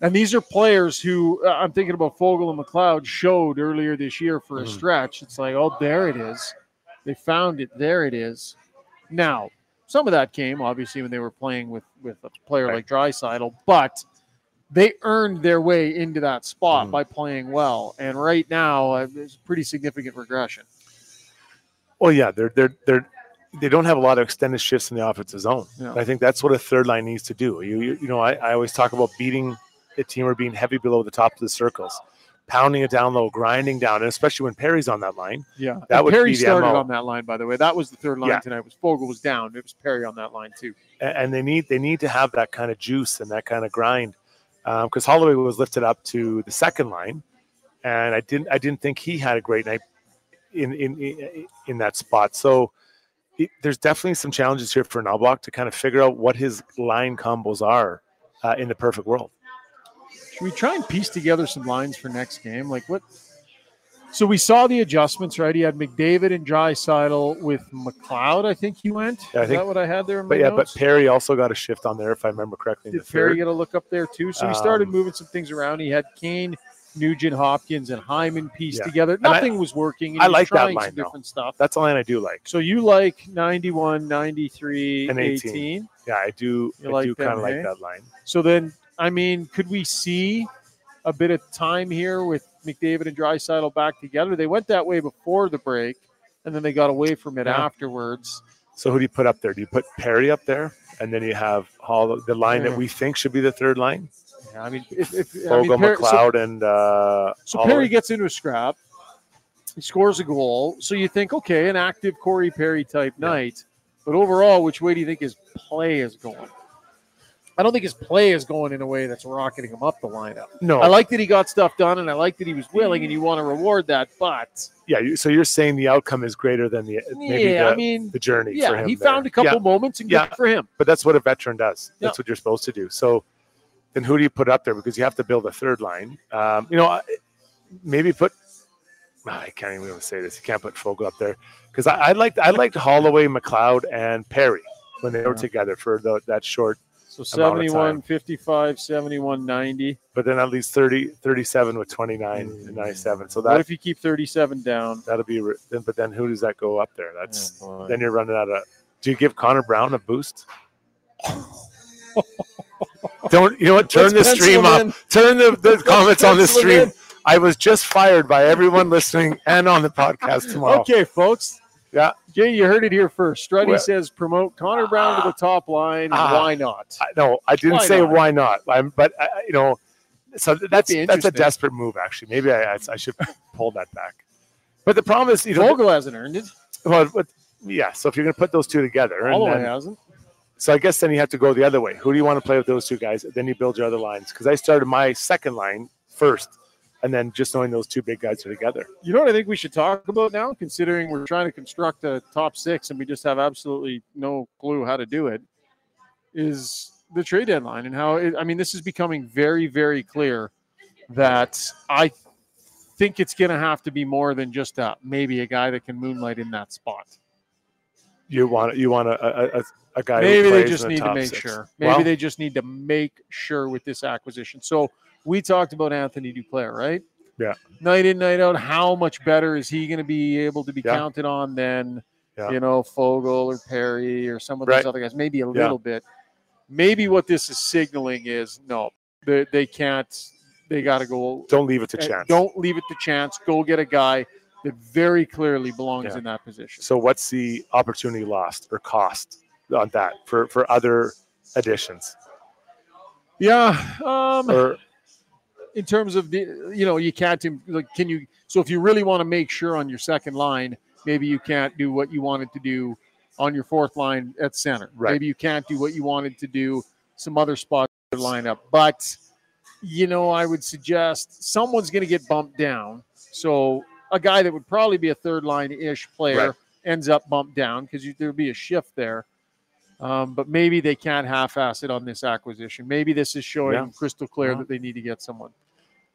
and these are players who uh, I'm thinking about Foegele and McLeod showed earlier this year for a Mhm. stretch. It's like, oh, there it is. They found it. There it is. Now, some of that came obviously when they were playing with with a player Right. like Draisaitl, but they earned their way into that spot Mhm. by playing well. And right now, uh, there's pretty significant regression. Well, yeah, they're they're they're they don't have a lot of extended shifts in the offensive zone. Yeah. I think that's what a third line needs to do. You you, you know, I, I always talk about beating a team or being heavy below the top of the circles, pounding it down low, grinding down, and especially when Perry's on that line. Yeah, That And would Perry be the started MO. on that line, by the way. That was the third line Yeah. tonight. Was Foegele was down. It was Perry on that line too. a- and they need they need to have that kind of juice and that kind of grind because Holloway was lifted up to the second line, and I didn't I didn't think he had a great night in in in, in that spot. So it, there's definitely some challenges here for Knoblauch to kind of figure out what his line combos are uh, in the perfect world. Should we try and piece together some lines for next game? Like what? So we saw the adjustments, right? He had McDavid and Draisaitl with McLeod. I think he went. Yeah, I Is think- that what I had there? In But yeah, notes? but Perry also got a shift on there if I remember correctly. Did Perry get a look up there too? So he started Um, moving some things around. He had Kane, Nugent, Hopkins, and Hyman pieced Yeah. together. I- Nothing was working. I like that line, some though. different stuff. That's the line I do like. So you like 91, 93, And 18. 18. Yeah, I do. You I like do kind of hey? like that line. So then, I mean, could we see a bit of time here with McDavid and Draisaitl back together? They went that way before the break, and then they got away from it Yeah. afterwards. So who do you put up there? Do you put Perry up there, and then you have Hall, the line Yeah. that we think should be the third line? Yeah, I mean, if, if I mean, Perry, so, McLeod, and uh, so. Perry gets into a scrap, he scores a goal. So you think, okay, an active Corey Perry type night, but overall, which way do you think his play is going? I don't think his play is going in a way that's rocketing him up the lineup. no, I like that he got stuff done, and I like that he was willing, and you want to reward that. But yeah. So you're saying the outcome is greater than the maybe yeah, the, I mean, the journey for yeah, him. he there. found a couple Yeah, moments, and Yeah. good for him. but that's what a veteran does. That's what you're supposed to do. So then who do you put up there? Because you have to build a third line. Um, you know, maybe put. I can't even really say this. You can't put Foegele up there because I, I liked I liked Holloway, McLeod, and Perry when they were together for the, that short So Amount of 71, time. 55, 71, 90. but then at least 30, 37 with 29 and 97. So What that if you keep 37 down? that'll be re- then. But then who does that go up there? That's Oh, boy. then you're running out of. Do you give Connor Brown a boost? <laughs> Don't you know what? Turn Let's the stream pencil up. him. Turn the, the comments on the pencil him stream. I was just fired by everyone listening and on the podcast tomorrow. Okay, folks. Yeah. Jay, you heard it here first. Struddy Well- says promote Connor Brown to the top line. Ah. Why not? I, no, I didn't Why say not? why not. I'm, but uh, you know, so that's that's a desperate move. Actually, maybe I I, should pull that back. But the problem is, you know, Foegele hasn't earned it. Well, but, yeah. So if you're going to put those two together, and Holloway then- hasn't. so I guess then you have to go the other way. Who do you want to play with those two guys? Then you build your other lines. Because I started my second line first, and then just knowing those two big guys are together. You know what I think we should talk about now, considering we're trying to construct a top six and we just have absolutely no clue how to do it, is the trade deadline and how it, I mean, this is becoming very, very clear that I think it's going to have to be more than just a maybe a guy that can moonlight in that spot. You want you want a a, a, guy. Maybe they just need to make six. sure. Maybe Well, they just need to make sure with this acquisition. So we talked about Anthony Duclair, right? Yeah. Night in, night out. How much better is he going to be able to be Yeah. counted on than Yeah. you know Foegele or Perry or some of those Right. other guys? Maybe a Yeah. little bit. Maybe what this is signaling is no, they, they can't. They got to go. don't leave it to uh, chance. Don't leave it to chance. Go get a guy that very clearly belongs in that position. So what's the opportunity lost or cost on that for for other additions? Yeah. Um, Or in terms of the you know you can't like can you so if you really want to make sure on your second line maybe you can't do what you wanted to do on your fourth line at center Right. maybe you can't do what you wanted to do some other spots in the lineup but you know i would suggest someone's going to get bumped down so a guy that would probably be a third line ish player Right. ends up bumped down because there'll be a shift there um, but maybe they can't half-ass it on this acquisition. Maybe this is showing Yeah. crystal clear Yeah. that they need to get someone.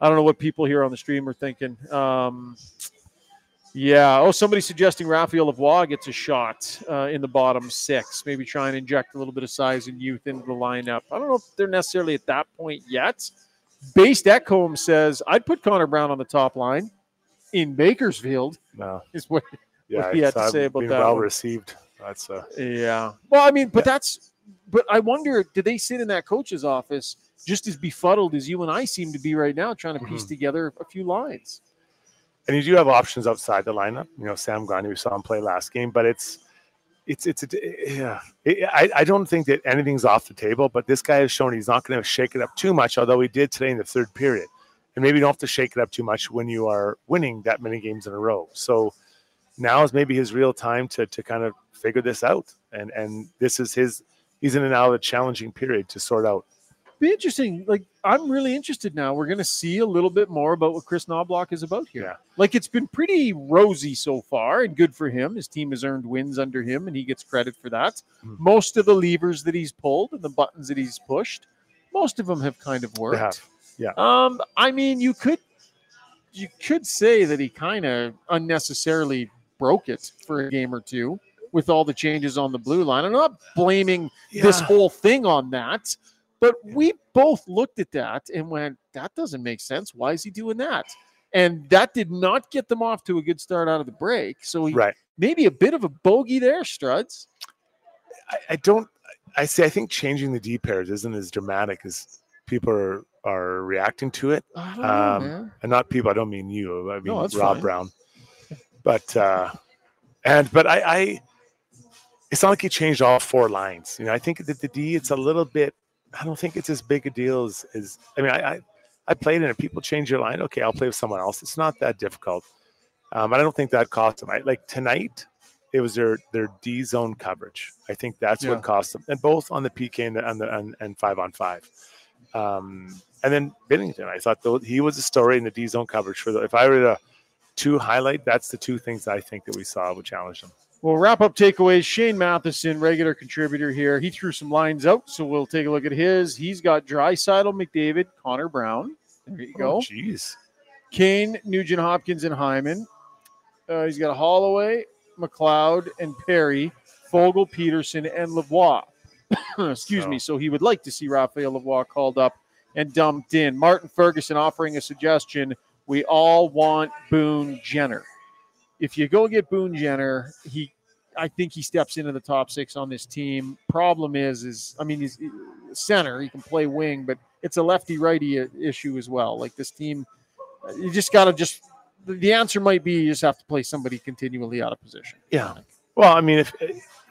I don't know what people here on the stream are thinking. Um, yeah. Oh, somebody suggesting Raphael Lavoie gets a shot uh, in the bottom six. Maybe try and inject a little bit of size and youth into the lineup. I don't know if they're necessarily at that point yet. Based Ekholm says I'd put Connor Brown on the top line in Bakersfield. no, <laughs> Is what yeah, he had to uh, say about that well one. received. That's uh, Yeah. Well, I mean, but that's, but I wonder, did they sit in that coach's office just as befuddled as you and I seem to be right now, trying to mm-hmm. piece together a few lines? and you do have options outside the lineup. You know, Sam Gagner, we saw him play last game, but it's it's it's a, yeah. It, I I don't think that anything's off the table, but this guy has shown he's not going to shake it up too much. Although he did today in the third period, and maybe you don't have to shake it up too much when you are winning that many games in a row. So now is maybe his real time to to kind of figure this out, and and this is his. He's in and out of a challenging period to sort out. Be interesting. Like, I'm really interested now. We're going to see a little bit more about what Kris Knoblauch is about here. Yeah. Like, it's been pretty rosy so far and good for him. His team has earned wins under him, and he gets credit for that. Mhm. Most of the levers that he's pulled and the buttons that he's pushed, most of them have kind of worked. Yeah. Um, I mean, you could you could say that he kind of unnecessarily broke it for a game or two with all the changes on the blue line. I'm not blaming this whole thing on that, but we both looked at that and went, "That doesn't make sense. Why is he doing that?" And that did not get them off to a good start out of the break. So he, Right. maybe a bit of a bogey there, Struds. I, I don't. I see. I think changing the D pairs isn't as dramatic as people are are reacting to it, I don't know, Um, and not people. I don't mean you. I mean that's Rob fine. Brown. But uh, and but I, I, it's not like he changed all four lines. You know, I think that the D it's a little bit. I don't think it's as big a deal as. as I mean, I, I I played in it. People change your line. Okay, I'll play with someone else. It's not that difficult. Um, I don't think that cost them. I, like tonight, it was their their D zone coverage. I think that's Yeah. what cost them, and both on the PK and the, and, the, and, and five on five. Um, and then Binnington, I thought though he was a story in the D zone coverage for the. If I were to two highlight, that's the two things I think that we saw would challenge them. Well, wrap up takeaways. Shane Matheson, regular contributor here. He threw some lines out, so we'll take a look at his. He's got Draisaitl, McDavid, Connor Brown. There you go. Oh, Jeez. Kane, Nugent Hopkins, and Hyman. Uh, he's got Holloway, McLeod, and Perry, Foegele, Peterson, and Lavoie. <coughs> Excuse So- me. So he would like to see Raphael Lavoie called up and dumped in. Martin Ferguson offering a suggestion. We all want Boone Jenner. If you go get Boone Jenner, he, I think he steps into the top six on this team. Problem is, is I mean, he's center. He can play wing, but it's a lefty righty issue as well. Like this team, you just got to just. The answer might be you just have to play somebody continually out of position. Yeah. Well, I mean, if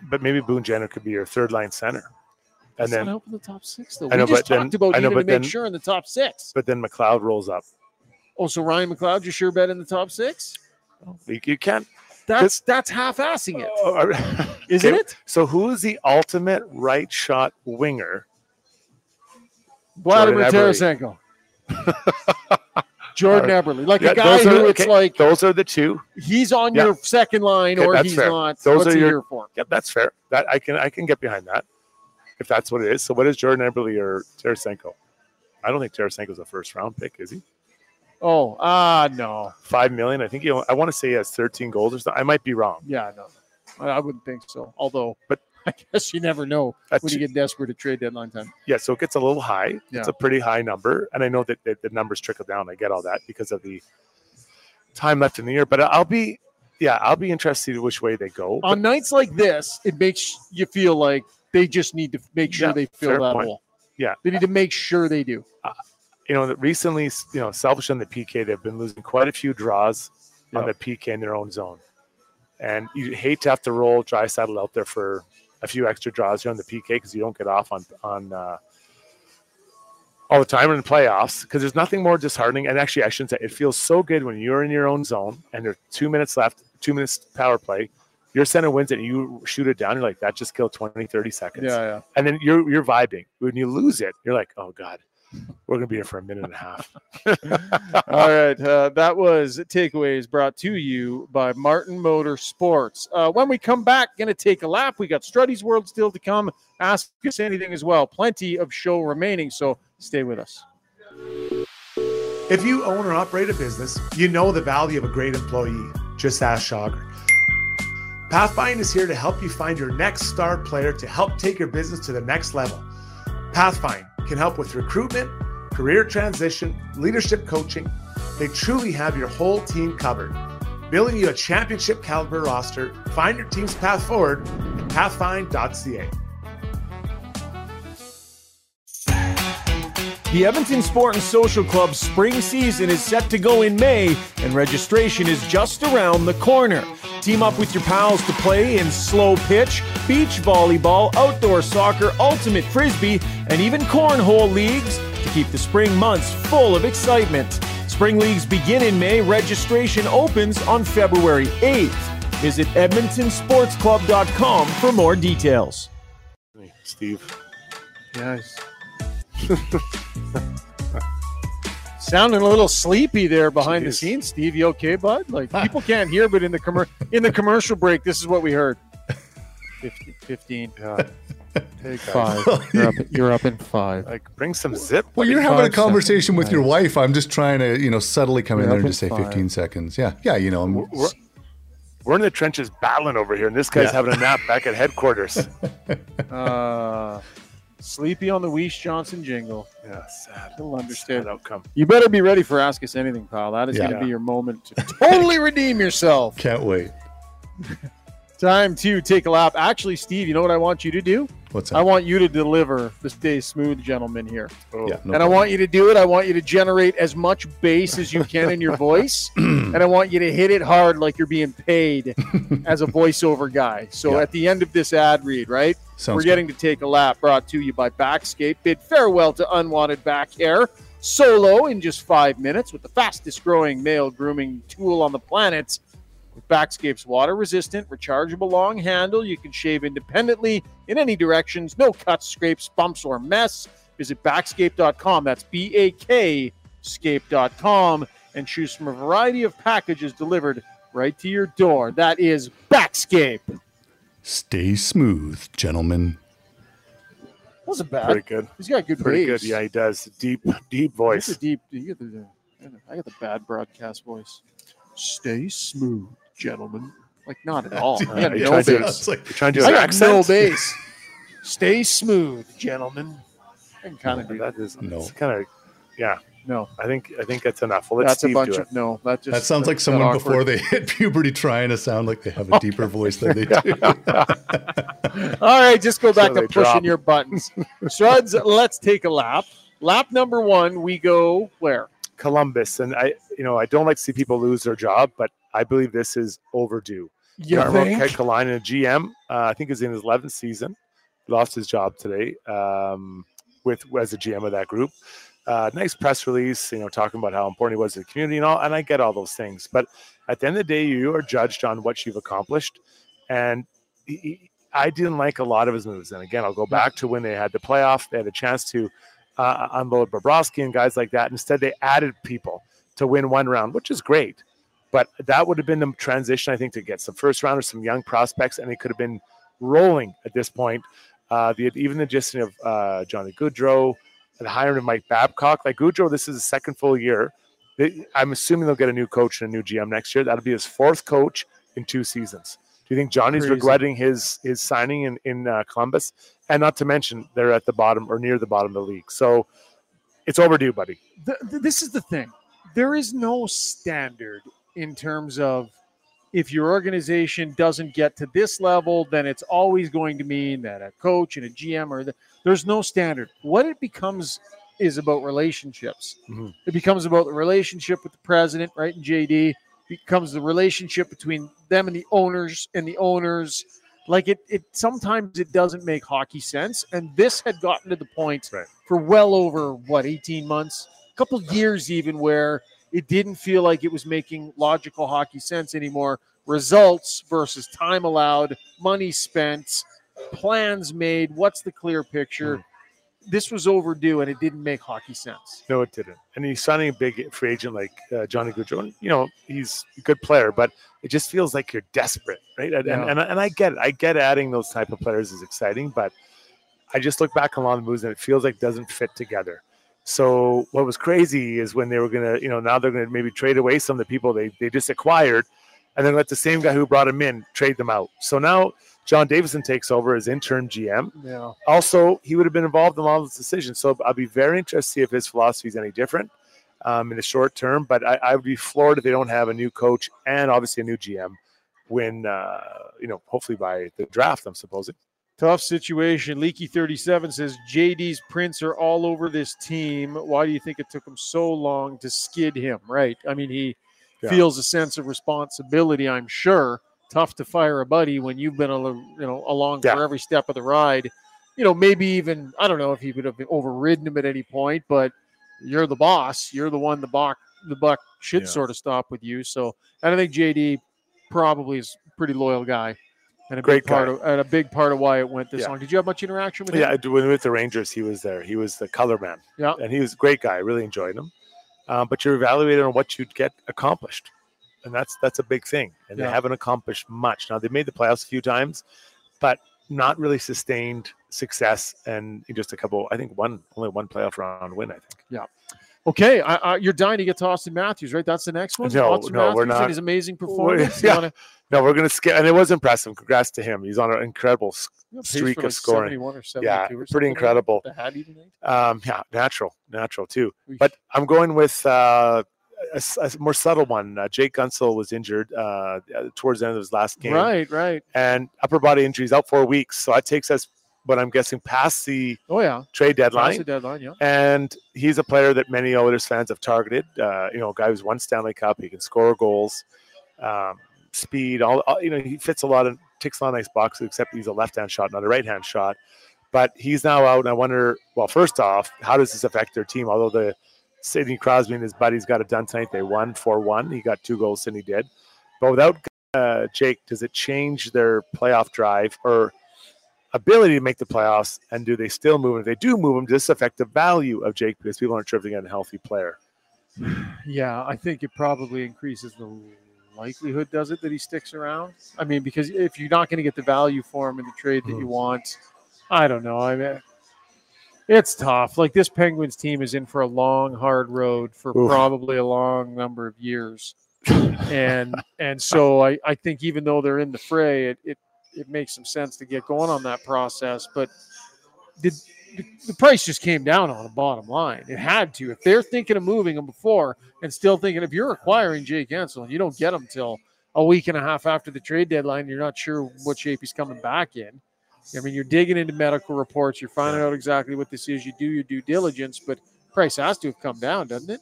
but maybe Boone Jenner could be your third line center, and That's then the top six though. I know, we just but then- talked about I know, to but make sure in the top six. but then McLeod rolls up. Oh, so Ryan McLeod, you sure bet in the top six? You, you can't. That's that's half-assing it, Oh, <laughs> isn't it? So who is the ultimate right shot winger? Vladimir Tarasenko. Jordan Eberle, <laughs> like Yeah, a guy those are- who it's okay, like Those are the two. he's on Yeah. your second line Okay, or he's fair. not. Those What's are your- year for? Yep, that's fair. That I can I can get behind that if that's what it is. So what is Jordan Eberle or Tarasenko? I don't think Tarasenko's a first round pick, is he? Oh, ah, no, Five million. I think you. I want to say he has 13 goals or something. I might be wrong. yeah, no, I I wouldn't think so. Although, But- <laughs> I guess you never know when you get desperate at trade deadline time. yeah. So it gets a little high. Yeah. It's a pretty high number, and I know that, that the numbers trickle down. I get all that because of the time left in the year. But I'll be, yeah, I'll be interested in which way they go. But- On nights like this, it makes you feel like they just need to make sure Yeah, they fill that point. hole. Yeah. they need to make sure they do. You know, that recently, you know, selfish on the PK, they've been losing quite a few draws on the PK in their own zone. And you hate to have to roll Draisaitl out there for a few extra draws here on the PK because you don't get off on on uh, all the time in the playoffs because there's nothing more disheartening. And actually, I shouldn't say it feels so good when you're in your own zone and there's two minutes left, two minutes power play. Your center wins it and you shoot it down. You're like, that just killed 20, 30 seconds Yeah, yeah. and then you're you're vibing. When you lose it, you're like, oh god, we're gonna be here for a minute and a half. <laughs> All right, uh, that was takeaways brought to you by Martin Motorsports. Uh, when we come back, gonna take a lap. We got Struddy's World still to come. Ask us anything as well. Plenty of show remaining, so stay with us. If you own or operate a business, you know the value of a great employee. Just ask Shogger. Pathfind is here to help you find your next star player to help take your business to the next level. Pathfind can help with recruitment, career transition, leadership coaching. They truly have your whole team covered. Building you a championship caliber roster, find your team's path forward at pathfind.ca. The Edmonton Sport and Social Club's spring season is set to go in May, and registration is just around the corner. Team up with your pals to play in slow pitch, beach volleyball, outdoor soccer, ultimate frisbee, and even cornhole leagues to keep the spring months full of excitement. Spring leagues begin in May. Registration opens on February 8th. Visit EdmontonSportsClub.com for more details. Steve, Yes. <laughs> Sounding a little sleepy there behind the scenes, Steve. You okay, bud? Like people can't hear, but in the commer- in the commercial break, this is what we heard. 15, 15 yeah, hey guys, five. You're up, you're up in five. like bring some zip. Well, buddy. you're having a Five conversation with your wife. I'm just trying to, you know, subtly come in there and just say five. 15 seconds. Yeah, yeah, you know, I'm, We're, we're in the trenches battling over here, and this guy's Yeah. having a nap back at headquarters. <laughs> Uh, sleepy on the Weiss Johnson jingle. yeah, sad. He'll understand. Sad outcome. You better be ready for Ask Us Anything, pal. That is Yeah. going to be your moment to <laughs> totally redeem yourself. can't wait. Time to take a lap. Actually, Steve, you know what I want you to do? What's that? I want you to deliver this Stay Smooth gentleman here. Oh, yeah, no and I want you to do it. I want you to generate as much bass as you can in your <laughs> voice. <clears throat> and I want you to hit it hard like you're being paid <laughs> as a voiceover guy. So Yeah. at the end of this ad read, right? Sounds We're good. getting to take a lap brought to you by Backscape. Bid farewell to unwanted back hair solo in just five minutes with the fastest growing male grooming tool on the planet. With Backscape's water resistant, rechargeable long handle, you can shave independently in any directions. No cuts, scrapes, bumps, or mess. Visit backscape.com. That's B A K scape.com and choose from a variety of packages delivered right to your door. That is Backscape. Stay smooth, gentlemen. Wasn't bad. pretty good. He's got good Pretty bass. good. Yeah, he does. Deep, deep That's voice. a deep. You get the, I got the bad broadcast voice. Stay smooth, gentlemen. Like not at all. I got no bass. It's like, You're trying to do an accent. no bass. Stay smooth, gentlemen. I can kind of do that. That is No. it's kind of. Yeah, No, I think I think that's enough. Well, let that's a Steve bunch do of it. no. That just that sounds like someone before they hit puberty trying to sound like they have a <laughs> deeper voice than they do. <laughs> All right, just go back So to pushing drop. your buttons. <laughs> Struds, let's take a lap. Lap number one, we go where? Columbus, and I, you know, I don't like to see people lose their job, but I believe this is overdue. You Jarmo think? Kekalainen, a GM, uh, I think is in his 11th season. Lost his job today um, with as a GM of that group. Uh, nice press release, you know, talking about how important he was to the community and all. And I get all those things, but at the end of the day, you are judged on what you've accomplished. And he, I didn't like a lot of his moves. And again, I'll go back to when they had the playoff. They had a chance to uh, unload Bobrovsky and guys like that. Instead, they added people to win one round, which is great. But that would have been the transition, I think, to get some first rounders, some young prospects, and it could have been rolling at this point. Uh, the even the addition of uh, Johnny Gaudreau, and hiring of Mike Babcock. Like Gaudreau, this is his second full year. They- I'm assuming they'll get a new coach and a new GM next year. That'll be his fourth coach in two seasons. Do you think Johnny's Crazy. regretting his his signing in in uh, Columbus? And not to mention they're at the bottom or near the bottom of the league. So it's overdue, buddy. th- th- this is the thing. There is no standard in terms of if your organization doesn't get to this level, then it's always going to mean that a coach and a GM or the, there's no standard. What it becomes is about relationships. Mhm. It becomes about the relationship with the president, right? And JD becomes the relationship between them and the owners and the owners. Like it, it sometimes it doesn't make hockey sense. And this had gotten to the point Right. for well over what 18 months, a couple years even, where it didn't feel like it was making logical hockey sense anymore. Results versus time allowed, money spent, plans made. What's the clear picture? This was overdue, and it didn't make hockey sense. No, it didn't. And he's signing a big free agent like uh, Johnny. And, you know, he's a good player, but it just feels like you're desperate, right? And, Yeah. and, and I get it. I get adding those type of players is exciting, but I just look back on a lot of moves and it feels like it doesn't fit together. So what was crazy is when they were gonna, you know, now they're gonna maybe trade away some of the people they, they just acquired, and then let the same guy who brought him in trade them out. So now John Davidson takes over as interim GM Yeah. also he would have been involved in all those decisions. So I'll be very interested to see if his philosophy is any different um, in the short term. But I, I would be floored if they don't have a new coach and obviously a new GM when uh, you know hopefully by the draft. I'm supposing. Tough situation. Leaky 37 says JD's prints are all over this team. Why do you think it took him so long to skid him? Right. I mean, he Yeah. feels a sense of responsibility, I'm sure. Tough to fire a buddy when you've been a, you know along Yeah. for every step of the ride. You know, maybe even I don't know if he would have overridden him at any point, but you're the boss. You're the one the buck the buck should Yeah. sort of stop with you. So and I think JD probably is a pretty loyal guy. And a Great big part guy. of and a big part of why it went this Yeah. long. Did you have much interaction with him? Yeah, with the Rangers, he was there. He was the color man. Yeah. and he was a great guy. I really enjoyed him. Um, but you're evaluated on what you'd get accomplished, and that's that's a big thing. And Yeah. they haven't accomplished much. Now they made the playoffs a few times, but not really sustained success. And just a couple, I think one only one playoff round win. I think. Okay, I, I, you're dying to get to Auston Matthews, right? That's the next one. No, Auston no, we're Matthews and not. His amazing performance. <laughs> yeah. Wanna- No, we're gonna skip, and it was impressive. Congrats to him. He's on an incredible s- you know, pace streak of like scoring. 71 or 72 Yeah, pretty incredible. The Hattie tonight. Um, yeah, natural, natural too. But I'm going with uh, a, a more subtle one. Uh, Jake Guentzel was injured uh, towards the end of his last game, Right, right. and upper body injuries out for weeks. So that takes us, what I'm guessing, past the Oh yeah, trade deadline. Past the deadline. Yeah. And he's a player that many Oilers fans have targeted. Uh, you know, a guy who's won Stanley Cup. He can score goals, um, speed. All, all you know, he fits a lot of ticks a lot of nice boxes. Except he's a left-hand shot, not a right-hand shot. But he's now out, and I wonder. Well, first off, how does this affect their team? Although the Sidney Crosby and his buddies got it done tonight, they won four-one. He got two goals, Sidney did. But without uh, Jake, does it change their playoff drive or? Ability to make the playoffs and do they still move? If they do move him, does this affect the value of Jake because people aren't sure if they get a healthy player? Yeah, I think it probably increases the likelihood, does it, that he sticks around? I mean, because if you're not going to get the value for him in the trade that you hmm. want, I don't know. I mean, it's tough. Like this Penguins team is in for a long, hard road for Oof. probably a long number of years, <laughs> and and so I I think even though they're in the fray, it it it makes some sense to get going on that process, but. Did, the, the price just came down on the bottom line. It had to. If they're thinking of moving him before and still thinking if you're acquiring Jake Guentzel and you don't get him till a week and a half after the trade deadline, you're not sure what shape he's coming back in. I mean, you're digging into medical reports, you're finding out exactly what this is, you do your due diligence, but price has to have come down, doesn't it?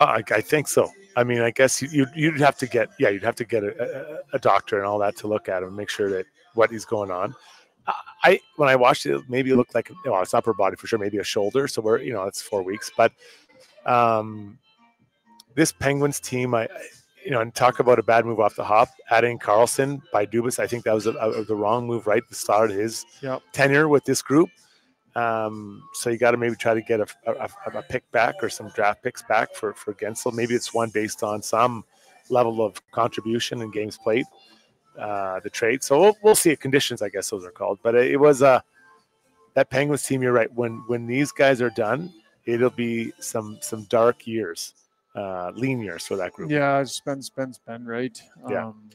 Uh, I, I think so. I mean, I guess you, you'd, you'd have to get, yeah, you'd have to get a, a, a doctor and all that to look at him and make sure that what is going on. I when I watched it, maybe it looked like you know, it's upper body for sure, maybe a shoulder. So we're you know it's four weeks, but um, this Penguins team, I you know, and talk about a bad move off the hop, adding Karlsson by Dubas, I think that was a, a, the wrong move right the start of his Yep. tenure with this group. Um, so you got to maybe try to get a, a, a pick back or some draft picks back for for Guentzel. Maybe it's one based on some level of contribution and games played, uh, the trade. So we'll, we'll see. Conditions, I guess those are called. But it, it was uh, that Penguins team. You're right. When when these guys are done, it'll be some some dark years, uh, lean years for that group. Yeah, spend, spend, spend, right? Yeah. Um,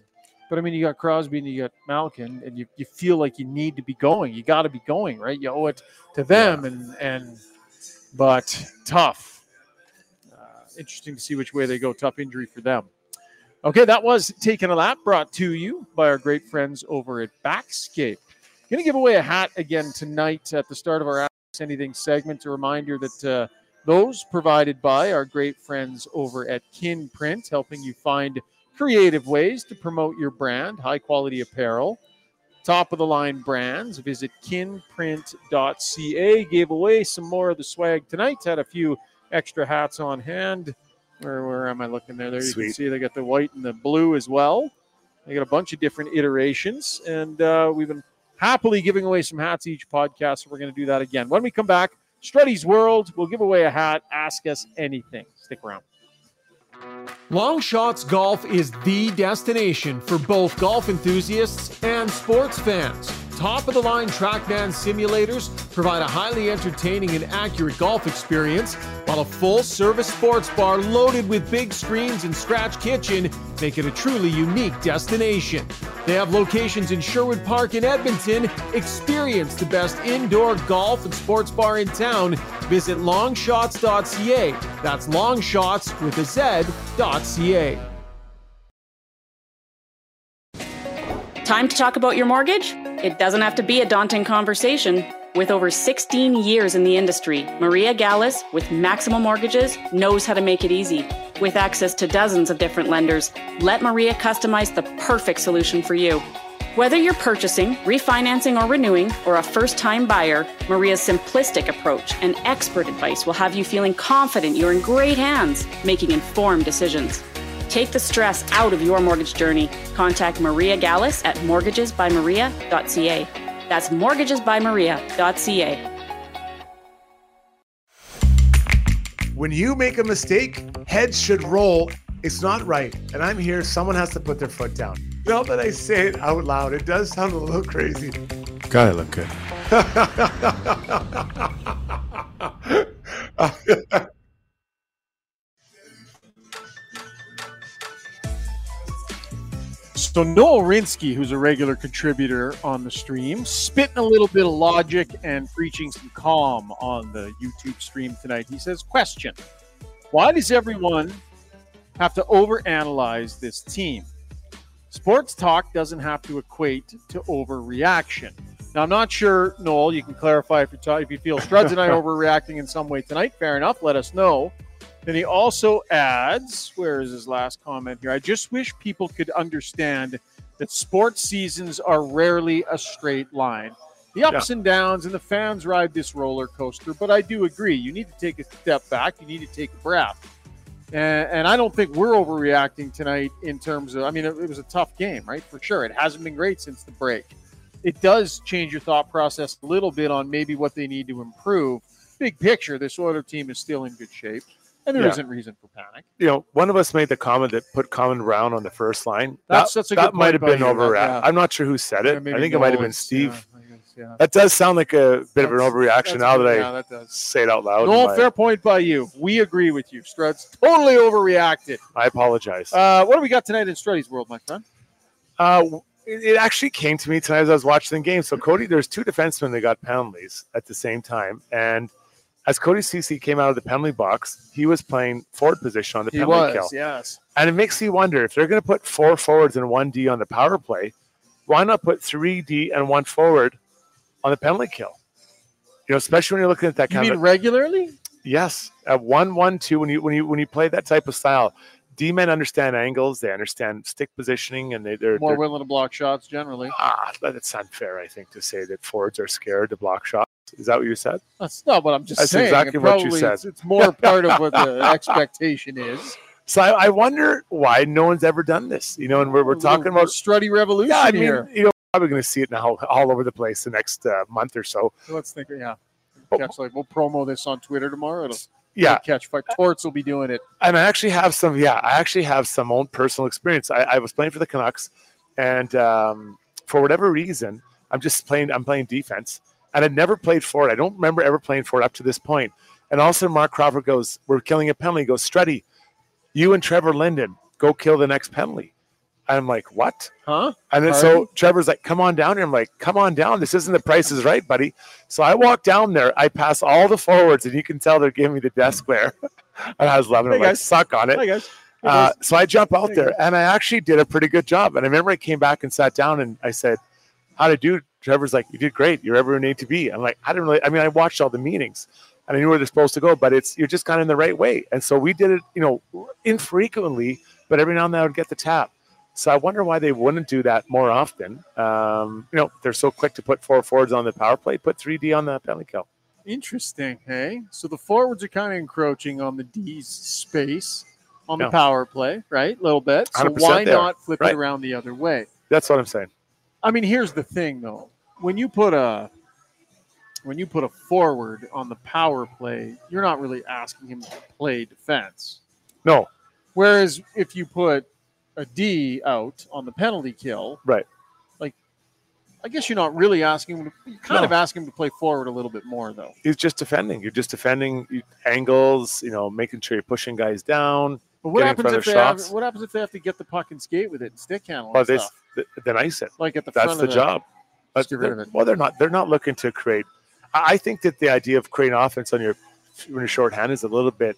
but I mean, you got Crosby and you got Malkin, and you, you feel like you need to be going. You got to be going, right? You owe it to them, and and but tough. Uh, interesting to see which way they go. Tough injury for them. Okay, that was taking a lap. Brought to you by our great friends over at Backscape. Going to give away a hat again tonight at the start of our Ask Anything segment. A reminder that. Uh, those provided by our great friends over at Kin Print, helping you find creative ways to promote your brand, high quality apparel, top of the line brands. Visit kinprint.ca. Gave away some more of the swag tonight. Had a few extra hats on hand. Where, where am I looking there? There you can see they got the white and the blue as well. They got a bunch of different iterations, and uh, we've been happily giving away some hats each podcast. So we're going to do that again when we come back. Struddy's World. We'll give away a hat. Ask us anything. Stick around. Longshotz Golf is the destination for both golf enthusiasts and sports fans. Top of the line Trackman simulators provide a highly entertaining and accurate golf experience, while a full service sports bar loaded with big screens and scratch kitchen make it a truly unique destination. They have locations in Sherwood Park and Edmonton. Experience the best indoor golf and sports bar in town. Visit longshots.ca. That's longshots with a Z.ca. Time to talk about your mortgage? It doesn't have to be a daunting conversation. With over 16 years in the industry, Maria Gallus with Maximum Mortgages knows how to make it easy. With access to dozens of different lenders, let Maria customize the perfect solution for you. Whether you're purchasing, refinancing, or renewing, or a first time buyer, Maria's simplistic approach and expert advice will have you feeling confident you're in great hands, making informed decisions. Take the stress out of your mortgage journey. Contact Maria Gallus at mortgagesbymaria.ca. That's mortgagesbymaria.ca. When you make a mistake, heads should roll. It's not right. And I'm here. Someone has to put their foot down. Now that I say it out loud, it does sound a little crazy. Gotta look good. So Noel Rinsky, who's a regular contributor on the stream, spitting a little bit of logic and preaching some calm on the YouTube stream tonight. He says, "Question: Why does everyone have to overanalyze this team? Sports talk doesn't have to equate to overreaction." Now, I'm not sure, Noel. You can clarify if you if you feel Struds and I are <laughs> overreacting in some way tonight. Fair enough. Let us know. Then he also adds, where is his last comment here? I just wish people could understand that sports seasons are rarely a straight line. The ups and downs and the fans ride this roller coaster, but I do agree. You need to take a step back. You need to take a breath. And, and I don't think we're overreacting tonight in terms of, I mean, it, it was a tough game, right? For sure. It hasn't been great since the break. It does change your thought process a little bit on maybe what they need to improve. Big picture, this Oiler team is still in good shape, and there Yeah. not reason for panic. You know, one of us made the comment that put Connor Brown on the first line. That's- that, that's a that might have been you, over. yeah. I'm not sure who said it. maybe I think it might have been Steve. yeah, yeah. That does sound like a bit of an overreaction now that I Yeah, that say it out loud. No, My- fair point by you. We agree with you. Struds totally overreacted. I apologize. Uh, what do we got tonight in Struddy's world, my friend? Uh, it, it actually came to me tonight as I was watching the game. So Cody, there's two defensemen that got penalties at the same time, and as Cody Ceci came out of the penalty box, he was playing forward position on the He penalty was, kill. yes. And it makes you wonder if they're going to put four forwards and one D on the power play, why not put three D and one forward on the penalty kill? You know, especially when you're looking at that You kind mean of regularly? yes, at one one two when you when you when you play that type of style, D men understand angles, they understand stick positioning, and they, they're, More they're willing to block shots generally. ah, that's unfair. I think to say that forwards are scared to block shots. Is that what you said? That's not what I'm just That's saying. exactly It what you probably- said. It's, it's more part of what the <laughs> expectation is. So I, I wonder why no one's ever done this. You know, and we're, we're talking about Struddy revolution yeah. I mean, here. you know, probably going to see it now all over the place the next uh, month or so. Let's think. Yeah. Oh. Catch like we'll promo this on Twitter tomorrow. It'll, Yeah, it'll catch fire. Torts will be doing it. and I actually have some. Yeah, I actually have some own personal experience. I, I was playing for the Canucks, and um, for whatever reason, I'm just playing. I'm playing defense, and I'd never played for it. I don't remember ever playing for it up to this point. And also, Marc Crawford goes, "We're killing a penalty." He goes, "Struddy, you and Trevor Linden go kill the next penalty." I'm like, "What?" Huh? And then so Trevor's like, "Come on down here." I'm like, "Come on down. This isn't the Price is Right, buddy." So I walk down there. I pass all the forwards, and you can tell they're giving me the desk glare. <laughs> and I was loving it. I'm like, suck on it. Uh, so I jump out there, and I actually did a pretty good job. And I remember I came back and sat down, and I said, "How to do?" Trevor's like, "You did great. You're everywhere you need to be." I'm like, "I didn't really. I mean, I watched all the meetings, and I knew where they're supposed to go, but it's you're just kind of in the right way." And so we did it, you know, infrequently, but every now and then I would get the tap. So I wonder why they wouldn't do that more often. Um, you know, they're so quick to put four forwards on the power play, put three D on the penalty kill. Interesting. Hey, so the forwards are kind of encroaching on the D's space on the Yeah. power play, right? A little bit. So why there. not flip Right. it around the other way? That's what I'm saying. I mean, here's the thing though. When you put a when you put a forward on the power play, you're not really asking him to play defense. No, Whereas if you put a D out on the penalty kill, right. Like, I guess you're not really asking him to you kind No. of asking him to play forward a little bit more though. He's just defending. You're just defending angles. You know, making sure you're pushing guys down. But what happens if they have, what happens if they have to get the puck and skate with it and stick handle Well, they stuff? th- then ice it. Like at the That's front the of job. That's, get rid of. Well, they're not. They're not looking to create. I I think that the idea of creating offense on your when you're shorthanded is a little bit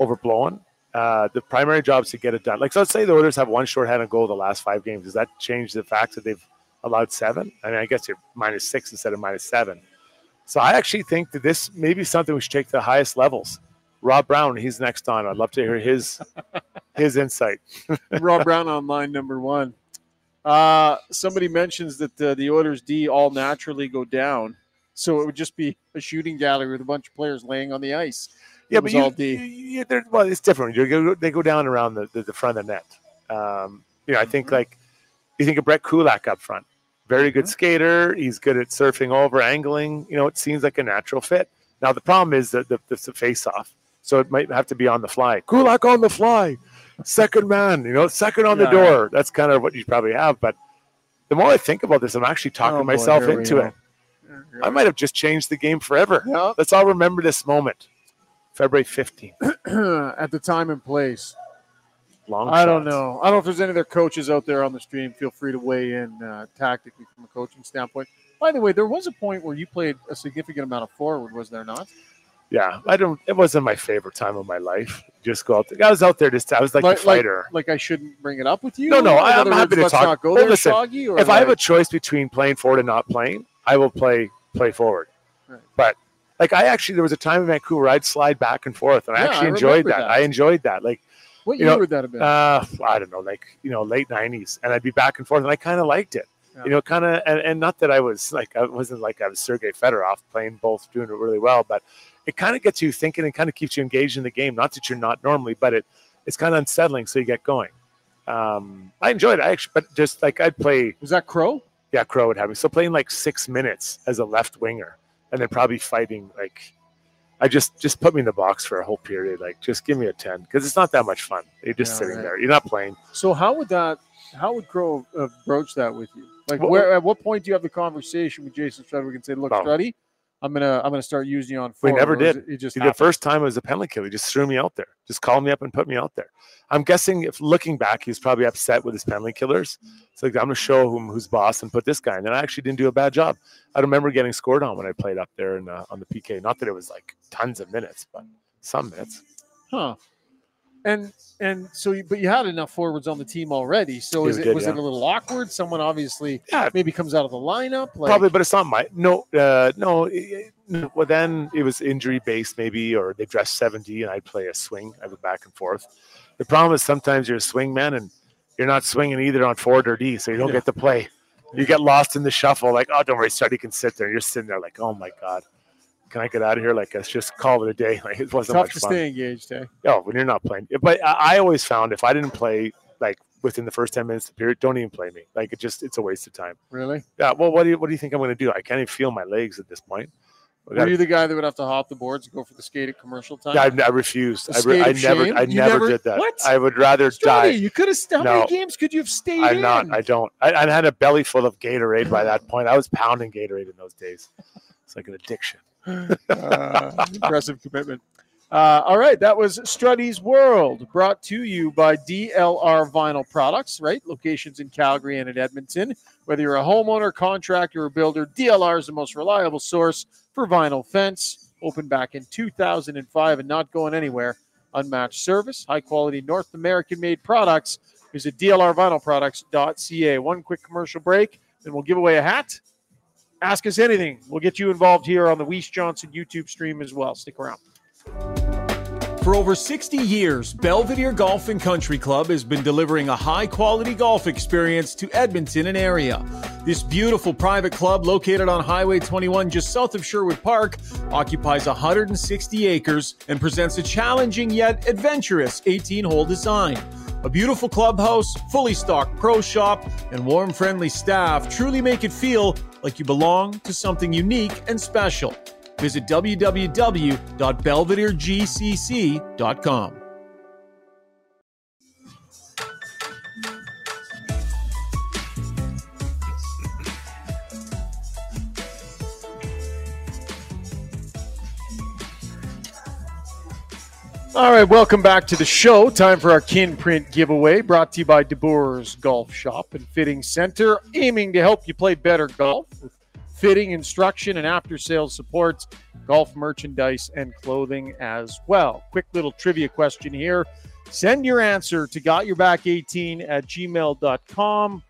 overblown. Uh, the primary job is to get it done. Like, so let's say the Oilers have one shorthanded goal the last five games. Does that change the fact that they've allowed seven? I mean, I guess you're minus six instead of minus seven. So I actually think that this may be something we should take to the highest levels. Rob Brown, he's next on. I'd love to hear his <laughs> his insight. Rob Brown on line number one. Uh, somebody mentions that uh, the Oilers D all naturally go down, so it would just be a shooting gallery with a bunch of players laying on the ice. Yeah, It but you, all D. you- you- well, it's different. Go, they go down around the, the, the front of the net. Um, you know, I think Mm-hmm. like you think of Brett Kulak up front. Very good Mm-hmm. skater. He's good at surfing over, angling. You know, it seems like a natural fit. Now the problem is that the, the, the face off, so it might have to be on the fly. Kulak on the fly, second man. You know, second on Yeah. the door. That's kind of what you probably have. But the more I think about this, I'm actually talking Oh, myself we into it. I might have just changed the game forever. Yeah. Let's all remember this moment. February 15th. <clears throat> At the time and place, Long I don't know. I don't know if there's any other coaches out there on the stream. Feel free to weigh in uh, tactically from a coaching standpoint. By the way, there was a point where you played a significant amount of forward, was there not? Yeah, I don't. It wasn't my favorite time of my life. Just go out there. I was out there just. I was like, Like- a fighter. Like I shouldn't bring it up with you. No, no, I- I'm other happy to let's talk. Not go Well, there, listen, Shoggy, if I have a choice between playing forward and not playing, I will play play forward. Right. But like I actually, there was a time in Vancouver I'd slide back and forth, and I Yeah, actually I enjoyed that. that. I enjoyed that. Like what you year know, would that have been? uh, I don't know, like you know, late '90s, and I'd be back and forth, and I kind of liked it. Yeah. You know, kind of, and, and not that I was like I wasn't like I was Sergei Fedorov playing both, doing it really well, but it kind of gets you thinking and kind of keeps you engaged in the game. Not that you're not normally, but it it's kind of unsettling, so you get going. Um, I enjoyed it. I actually, but just like I'd play, was that Crow? yeah, Crow would have me. So playing like six minutes as a left winger, and then probably fighting like. I just just put me in the box for a whole period. Like, just give me a ten because it's not that much fun. You're just Yeah, sitting right. there. You're not playing. So how would that? How would Crow broach that with you? Like, Well- where? At what point do you have the conversation with Jason Strudwick and say, "Look, Oh. Struddy, I'm gonna I'm gonna start using you on." We never did. it- just See, the first time it was a penalty kill. He just threw me out there. Just called me up and put me out there. I'm guessing if looking back, he's probably upset with his penalty killers. So like, I'm gonna show him who's boss and put this guy. In. And then I actually didn't do a bad job. I remember getting scored on when I played up there and uh, on the PK. Not that it was like tons of minutes, but some minutes. Huh. And and so, you, but you had enough forwards on the team already. So is it did, was yeah. it a little awkward? Someone obviously Yeah. maybe comes out of the lineup. Like, Probably, but it's not my no, uh, no. it- Well, then it was injury based, maybe, or they dressed seventy, and I'd play a swing. I would back and forth. The problem is sometimes you're a swing man, and you're not swinging either on forward or D, so you don't get to play. You get lost in the shuffle. Like, oh, don't worry, Study can sit there. You're sitting there like, oh my god, can I get out of here? Like, let's just call it a day. <laughs> Like, it wasn't tough much to fun. stay engaged. Eh? Oh, when you're not playing. But I, I always found if I didn't play like within the first ten minutes of the period, don't even play me. Like, it just it's a waste of time. Really? Yeah. Well, what do you what do you think I'm going to do? I can't even feel my legs at this point. Were gotta- you the guy that would have to hop the boards and go for the skate at commercial time? yeah, I, I refused. I, re- I never, shame? I You never, did that. What? I would rather die. you could have. How No. many games could you have stayed I'm in? not. I don't. I, I had a belly full of Gatorade by that point. I was pounding Gatorade in those days. It's like an addiction. Uh, impressive commitment. Uh, all right, that was Struddy's World, brought to you by DLR Vinyl Products, right? Locations in Calgary and in Edmonton. Whether you're a homeowner, contractor, or builder, DLR is the most reliable source for vinyl fence. Opened back in 2005 and not going anywhere. Unmatched service, high quality North American made products. Visit DLRVinylProducts.ca. One quick commercial break, then we'll give away a hat. Ask us anything. We'll get you involved here on the Weiss Johnson YouTube stream as well. Stick around. For over 60 years, Belvedere Golf and Country Club has been delivering a high quality golf experience to Edmonton and area. This beautiful private club, located on Highway 21 just south of Sherwood Park, occupies 160 acres and presents a challenging yet adventurous 18 hole design. A beautiful clubhouse, fully stocked pro shop, and warm, friendly staff truly make it feel like you belong to something unique and special. Visit www.belvederegcc.com. All right, welcome back to the show. Time for our kin print giveaway brought to you by DeBoer's Golf Shop and Fitting Center, aiming to help you play better golf with fitting, instruction, and after sales support, golf merchandise, and clothing as well. Quick little trivia question here. Send your answer to gotyourback18 at gmail.com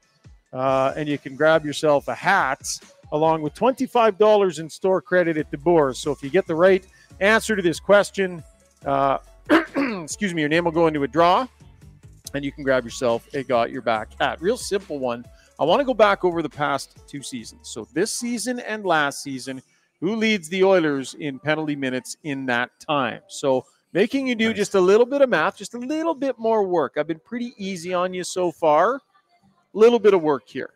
uh, and you can grab yourself a hat along with $25 in store credit at DeBoer's. So if you get the right answer to this question, uh, <clears throat> excuse me, your name will go into a draw and you can grab yourself a Got Your Back hat. Real simple one. I want to go back over the past two seasons. So this season and last season, who leads the Oilers in penalty minutes in that time? So making you do just a little bit of math, just a little bit more work. I've been pretty easy on you so far. Little bit of work here.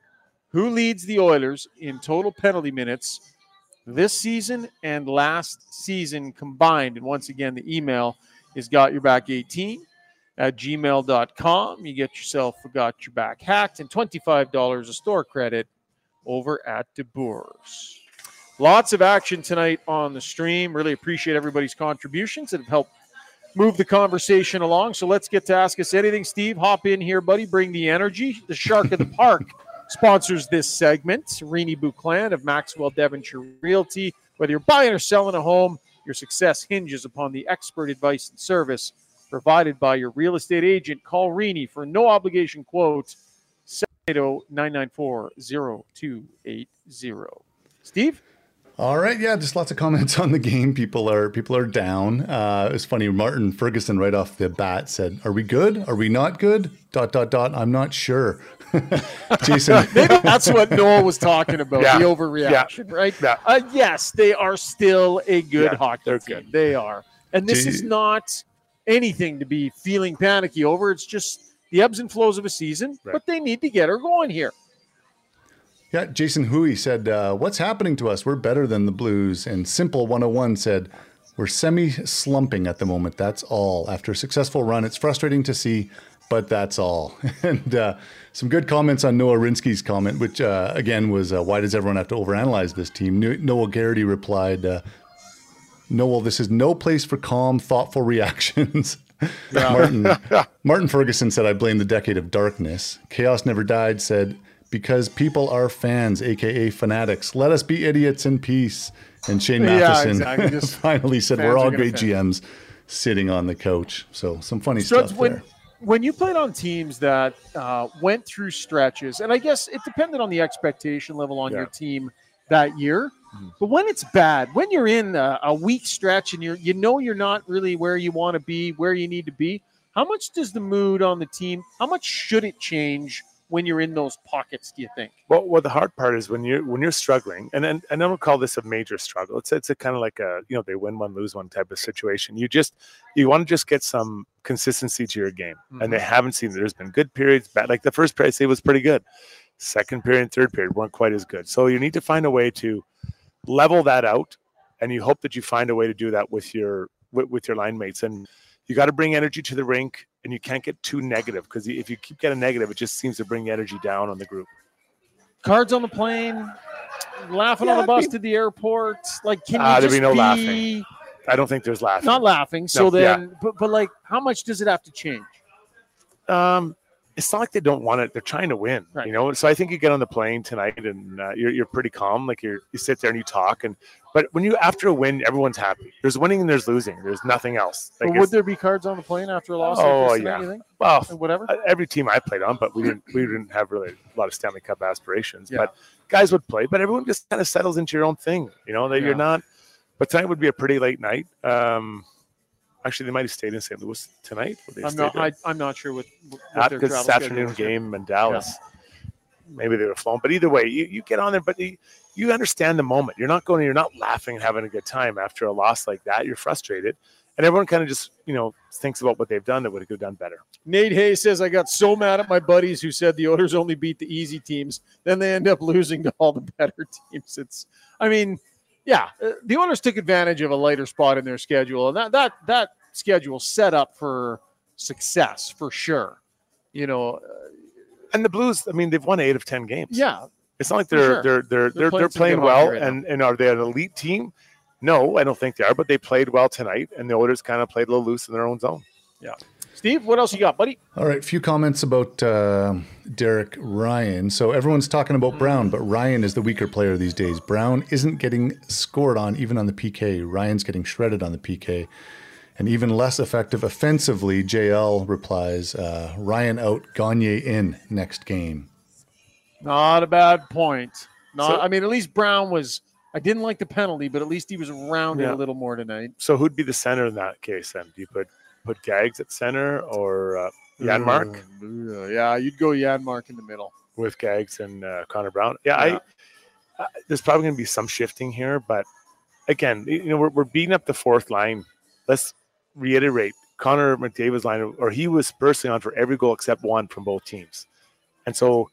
Who leads the Oilers in total penalty minutes this season and last season combined? And once again, the email is got your back 18 at gmail.com. You get yourself a got your back hat and $25 a store credit over at DeBoer's. Lots of action tonight on the stream. Really appreciate everybody's contributions that have helped move the conversation along. So let's get to Ask Us Anything. Steve, hop in here, buddy. Bring the energy. The Shark of the Park <laughs> sponsors this segment. Rini Buclan of Maxwell Devonshire Realty. Whether you're buying or selling a home, your success hinges upon the expert advice and service provided by your real estate agent. Call Rini for no obligation quote 780-994-0280. Steve? All right, yeah, just lots of comments on the game. People are people are down. Uh, it's funny. Martin Ferguson right off the bat said, "Are we good? Are we not good?" Dot dot dot. I'm not sure. <laughs> Jason, <laughs> Maybe that's what Noel was talking about, Yeah. the overreaction, right? Yeah. Uh, yes, they are still a good Yeah, hockey they're team. good. They are. And this Gee. is not anything to be feeling panicky over. It's just the ebbs and flows of a season, Right. but they need to get her going here. Yeah, Jason Hui said, uh, What's happening to us? We're better than the Blues. And Simple 101 said, We're semi slumping at the moment. That's all. After a successful run, it's frustrating to see, but that's all. <laughs> and uh, some good comments on Noel Rinsky's comment, which uh, again was, uh, Why does everyone have to overanalyze this team? Noah Garrity replied, uh, Noel, this is no place for calm, thoughtful reactions. <laughs> Martin, <laughs> Martin Ferguson said, I blame the decade of darkness. Chaos Never Died said, because people are fans, aka fanatics. Let us be idiots in peace. And Shane Yeah, Matheson exactly. Just <laughs> finally said, We're all great. GMs. sitting on the couch. So some funny Struds, stuff when there. when you played on teams that uh, went through stretches, and I guess it depended on the expectation level on Yeah. your team that year. Mm-hmm. But when it's bad, when you're in a, a weak stretch and you're you know you're not really where you want to be, where you need to be, how much does the mood on the team? How much should it change when you're in those pockets? Do you think? Well, well, the hard part is when you're when you're struggling, and and, and I don't call this a major struggle. It's it's a kind of like a you know they win one lose one type of situation. You just you want to just get some consistency to your game, and they haven't seen. There's been good periods, bad. Like the first period, I say was pretty good. Second period and third period weren't quite as good. So you need to find a way to level that out, and you hope that you find a way to do that with your with, with your line mates and. You got to bring energy to the rink, and you can't get too negative because if you keep getting negative, it just seems to bring energy down on the group. Cards on the plane, laughing on the bus I mean- to the airport. Like, can Ah, you there'd just be no be laughing. I don't think there's laughing. not laughing? So No, yeah. then, but, but like, how much does it have to change? um, it's not like they don't want it. They're trying to win, Right. you know. So I think you get on the plane tonight and uh, you're, you're pretty calm. Like you're you sit there and you talk. And but when you after a win, everyone's happy. There's winning and there's losing. There's nothing else. Like would there be cards on the plane after a loss? Oh, like yeah. tonight, well, whatever. uh, every team I played on, but we didn't we didn't have really a lot of Stanley Cup aspirations. Yeah. But guys would play, but everyone just kind of settles into your own thing. You know that Yeah. you're not. But tonight would be a pretty late night. Um, actually, they might have stayed in St. Louis tonight. I'm not. I, I'm not sure what, what their because travel afternoon game in Dallas. Maybe they were flown, but either way, you, you get on there, but you, you understand the moment. You're not going, you're not laughing and having a good time after a loss like that. You're frustrated, and everyone kind of just you know thinks about what they've done that would have done better. Nate Hayes says, I got so mad at my buddies who said the Oilers only beat the easy teams. Then they end up losing to all the better teams. It's, I mean, yeah, uh, the Oilers took advantage of a lighter spot in their schedule. And that, that, that schedule set up for success for sure. You know, uh, And the Blues, I mean, they've won eight of ten games. yeah, It's not like they're sure. they're they're they're, playing they're playing well, hockey right now. and and are they an elite team? No, I don't think they are, but they played well tonight, and the Oilers kind of played a little loose in their own zone. Steve, what else you got, buddy? All right, a few comments about uh, Derek Ryan. So everyone's talking about Brown, but Ryan is the weaker player these days. Brown isn't getting scored on even on the PK. Ryan's getting shredded on the PK, and even less effective offensively. JL replies, uh, "Ryan out, Gagner in next game." Not a bad point. Not, So- I mean, at least Brown was. I didn't like the penalty, but at least he was around it Yeah. a little more tonight. So who'd be the center in that case? Then do you put put Gags at center or uh, Janmark Uh, yeah, you'd go Janmark in the middle. with Gags and uh, Connor Brown? Yeah, Yeah. I, I there's probably going to be some shifting here, but again, you know, we're, we're beating up the fourth line. Let's reiterate Connor McDavid's line, or he was personally on for every goal except one from both teams. And so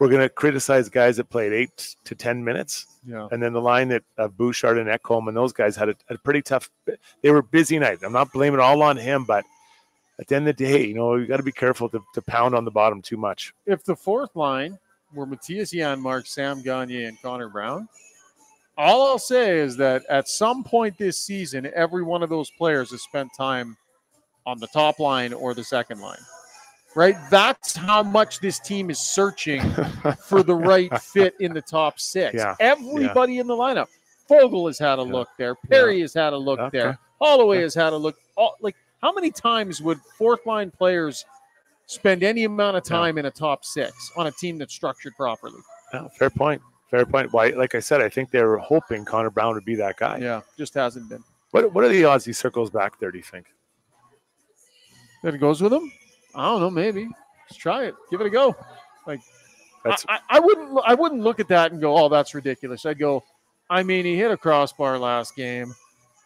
we're going to criticize guys that played eight to 10 minutes. Yeah. And then the line that uh, Bouchard and Ekholm and those guys had a, a pretty tough, they were busy night. I'm not blaming all on him, but at the end of the day, you know, you got to be careful to, to pound on the bottom too much. If the fourth line were Matthias Janmark, Sam Gagner, and Connor Brown, all I'll say is that at some point this season, every one of those players has spent time on the top line or the second line. Right? That's how much this team is searching for the right fit in the top six. Yeah. Everybody in the lineup. Foegele has had a Yeah. look there. Perry has had a look Okay. there. Holloway has had a look. All, like, how many times would fourth line players spend any amount of Yeah. time in a top six on a team that's structured properly? Yeah, fair point. Fair point. Why, like I said, I think they were hoping Connor Brown would be that guy. Yeah, just hasn't been. What What are the odds he circles back there? Do you think? That it goes with him? I don't know. Maybe. Let's try it. Give it a go. That's I, I, wouldn't. I wouldn't look at that and go, "Oh, that's ridiculous." I'd go. I mean, he hit a crossbar last game.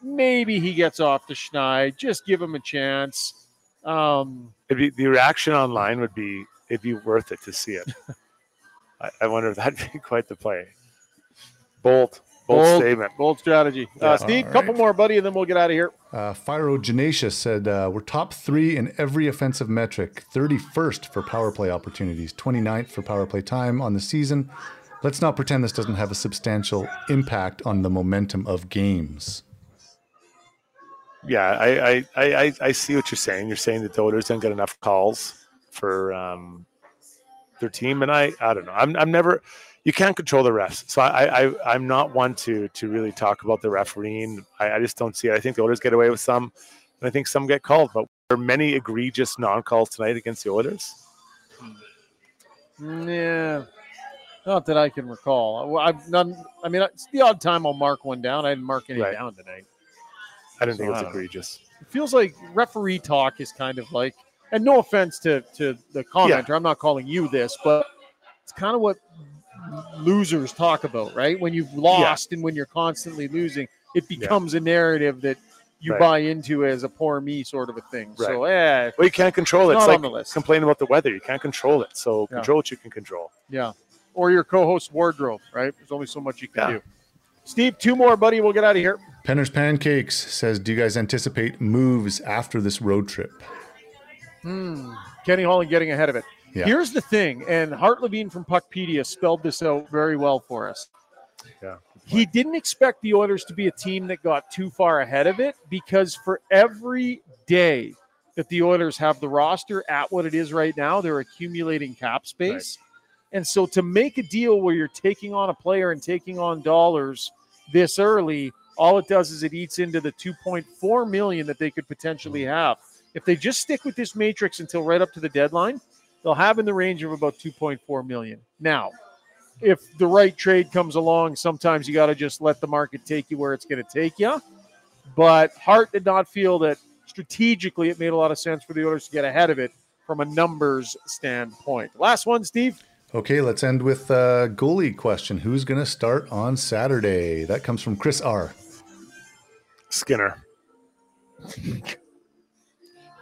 Maybe he gets off the schneid. Just give him a chance. Um, it'd be, the reaction online would be it'd be worth it to see it. <laughs> I, I wonder if that'd be quite the play. Bold, bold, Bold. statement. bold strategy. Yeah. Uh, Steve, All couple right. more, buddy, and then we'll get out of here. Uh, Phiro Genacia said, uh, We're top three in every offensive metric 31st for power play opportunities, 29th for power play time on the season. Let's not pretend this doesn't have a substantial impact on the momentum of games. Yeah, I, I, I, I- I see what you're saying. You're saying that the Oilers don't get enough calls for um, their team, and I, I don't know. I'm, I'm never. You can't control the refs, so I, I, I'm not one to to really talk about the refereeing. I, I just don't see it. I think the Oilers get away with some. and I think some get called. But there are many egregious non-calls tonight against the Oilers. Hmm. Yeah, not that I can recall. I've none. I mean, it's the odd time I'll mark one down. I didn't mark any Right. down tonight. I didn't So think it I was know. egregious. It feels like referee talk is kind of like, and no offense to to the commenter, I'm not calling you this, but it's kind of what losers talk about, right? When you've lost and when you're constantly losing, it becomes a narrative that you Right. buy into as a poor me sort of a thing. So, yeah, Well, you can't control it. It's It's like on complaining about the weather. You can't control it. So Yeah. control what you can control. yeah. Or your co-host wardrobe, right? There's only so much you can Yeah. do. Steve, two more, buddy. We'll get out of here. Penner's Pancakes says, "Do you guys anticipate moves after this road trip?" Hmm. Kenny Holland getting ahead of it. Yeah. Here's the thing, and Hart Levine from Puckpedia spelled this out very well for us. Yeah. He didn't expect the Oilers to be a team that got too far ahead of it because for every day that the Oilers have the roster at what it is right now, they're accumulating cap space. And so to make a deal where you're taking on a player and taking on dollars this early, all it does is it eats into the 2.4 million that they could potentially mm-hmm. have. If they just stick with this matrix until right up to the deadline, they'll have in the range of about 2.4 million. Now, if the right trade comes along, sometimes you got to just let the market take you where it's going to take you. But Hart did not feel that strategically it made a lot of sense for the Oilers to get ahead of it from a numbers standpoint. Last one, Steve. Okay, let's end with a goalie question. Who's going to start on Saturday? That comes from Chris R. Skinner. <laughs>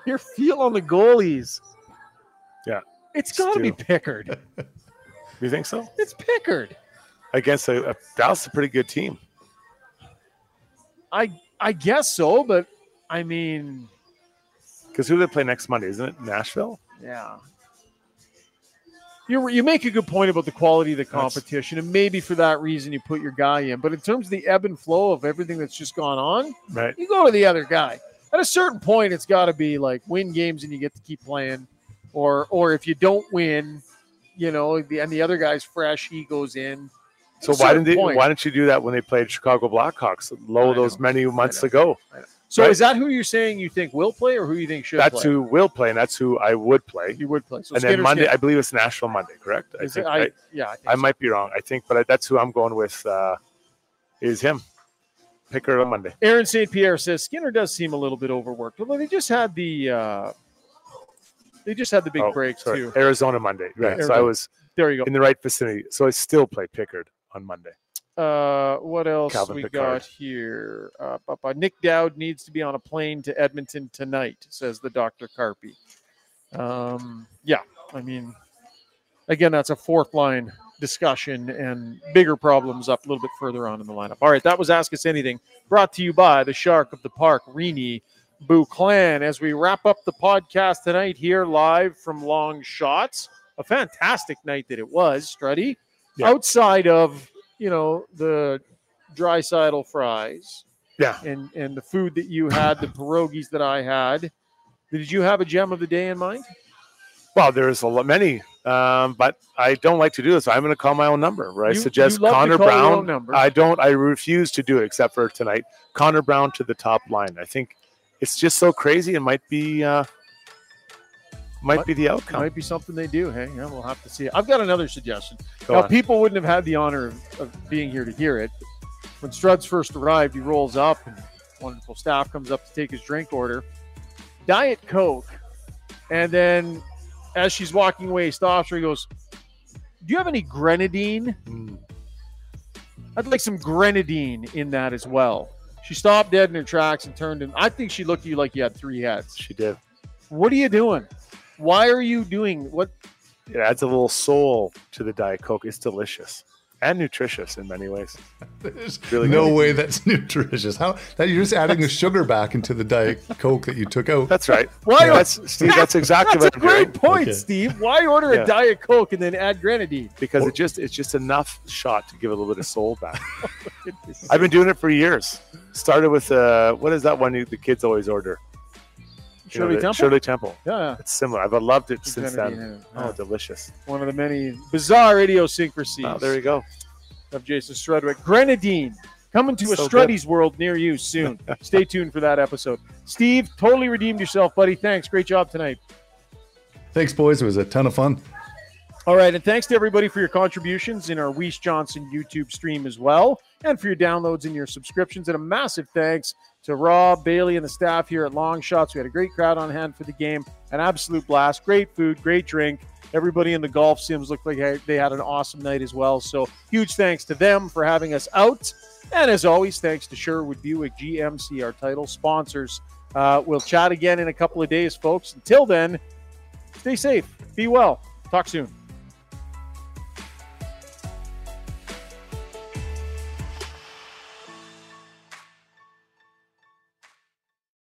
Your feel on the goalies. It's got to be. Pickard. <laughs> You think so? It's Pickard. Against a, a Dallas, a pretty good team. I I guess so, but I mean, Because who do they play next Monday? Isn't it Nashville? yeah. You you make a good point about the quality of the That's- competition, and maybe for that reason you put your guy in. But in terms of the ebb and flow of everything that's just gone on, Right. you go to the other guy. At a certain point, it's got to be like win games and you get to keep playing, or or if you don't win, you know, the, and the other guy's fresh, he goes in. So why didn't they, point- why didn't you do that when they played Chicago Blackhawks low I those know. many months ago? So right? is that who you're saying you think will play, or who you think should That's play? who will play, and that's who I would play. you would play. So and then Monday, gonna- I believe it's Nashville Monday, correct? I think it- I, I, yeah, I, think I so. might be wrong. I think, but I, that's who I'm going with. Uh, is him. Pickard on Monday. Aaron St. Pierre says Skinner does seem a little bit overworked. Although they just had the uh, they just had the big Oh, break sorry. too. Arizona Monday. Right. So I was There you go in the right vicinity. So I still play Pickard on Monday. Uh, what else Calvin we Pickard. got here? Uh, Nic Dowd needs to be on a plane to Edmonton tonight, says the Doctor Carpy. Um, yeah, I mean, again, that's a fourth line discussion and bigger problems up a little bit further on in the lineup. All right, that was Ask Us Anything, brought to you by the Shark of the Park, Rini Clan. As we wrap up the podcast tonight here live from Longshotz, a fantastic night that it was, Struddy. Yeah. Outside of you know the Draisaitl fries Yeah. and and the food that you had, the pierogies that I had. Did you have a gem of the day in mind? Well, there's a lot, many, um, but I don't like to do this. I'm going to call my own number. Where I You- suggest you Connor Brown. I don't. I refuse to do it except for tonight. Connor Brown to the top line. I think it's just so crazy. It might be. Uh, might Might- be the outcome. might be something they do. Hey, yeah, we'll have to see. I've got another suggestion. Go now, on. people wouldn't have had the honor of, of being here to hear it. When Struds first arrived, he rolls up, and wonderful staff comes up to take his drink order. Diet Coke. And then as she's walking away, he stops her. He goes, Do you have any grenadine? Mm. I'd like some grenadine in that as well. She stopped dead in her tracks and turned and I think she looked at you like you had three heads. She did. What are you doing? Why are you doing what It adds a little soul to the Diet Coke. It's delicious and nutritious in many ways. <laughs> There's Really no good. way that's <laughs> nutritious. How that you're just adding the sugar back into the diet coke that you took out. That's right. <laughs> Why- That's Steve. That's exactly That's a what I'm doing. great point, Okay. Steve. Why order Yeah. a Diet Coke and then add grenadine? because it just it's just enough shot to give a little bit of soul back. I've been doing it for years. Started with uh, what is that one you, the kids always order? You know, Shirley Temple? Shirley Temple. Yeah, It's similar. I've loved it since then. in it. Oh, delicious! one of the many bizarre idiosyncrasies Oh, there you go. of Jason Strudwick. Grenadine. Coming to a So Struddy's world near you soon. <laughs> Stay tuned for that episode. Steve, totally redeemed yourself, buddy. Thanks. Great job tonight. Thanks, boys. It was a ton of fun. All right, and thanks to everybody for your contributions in our Weiss Johnson YouTube stream as well, and for your downloads and your subscriptions. And a massive thanks to Rob, Bailey, and the staff here at Longshotz. We had a great crowd on hand for the game, an absolute blast, great food, great drink. Everybody in the golf sims looked like they had an awesome night as well. So huge thanks to them for having us out. And as always, thanks to Sherwood Buick GMC, our title sponsors. Uh, we'll chat again in a couple of days, folks. Until then, stay safe, be well. Talk soon.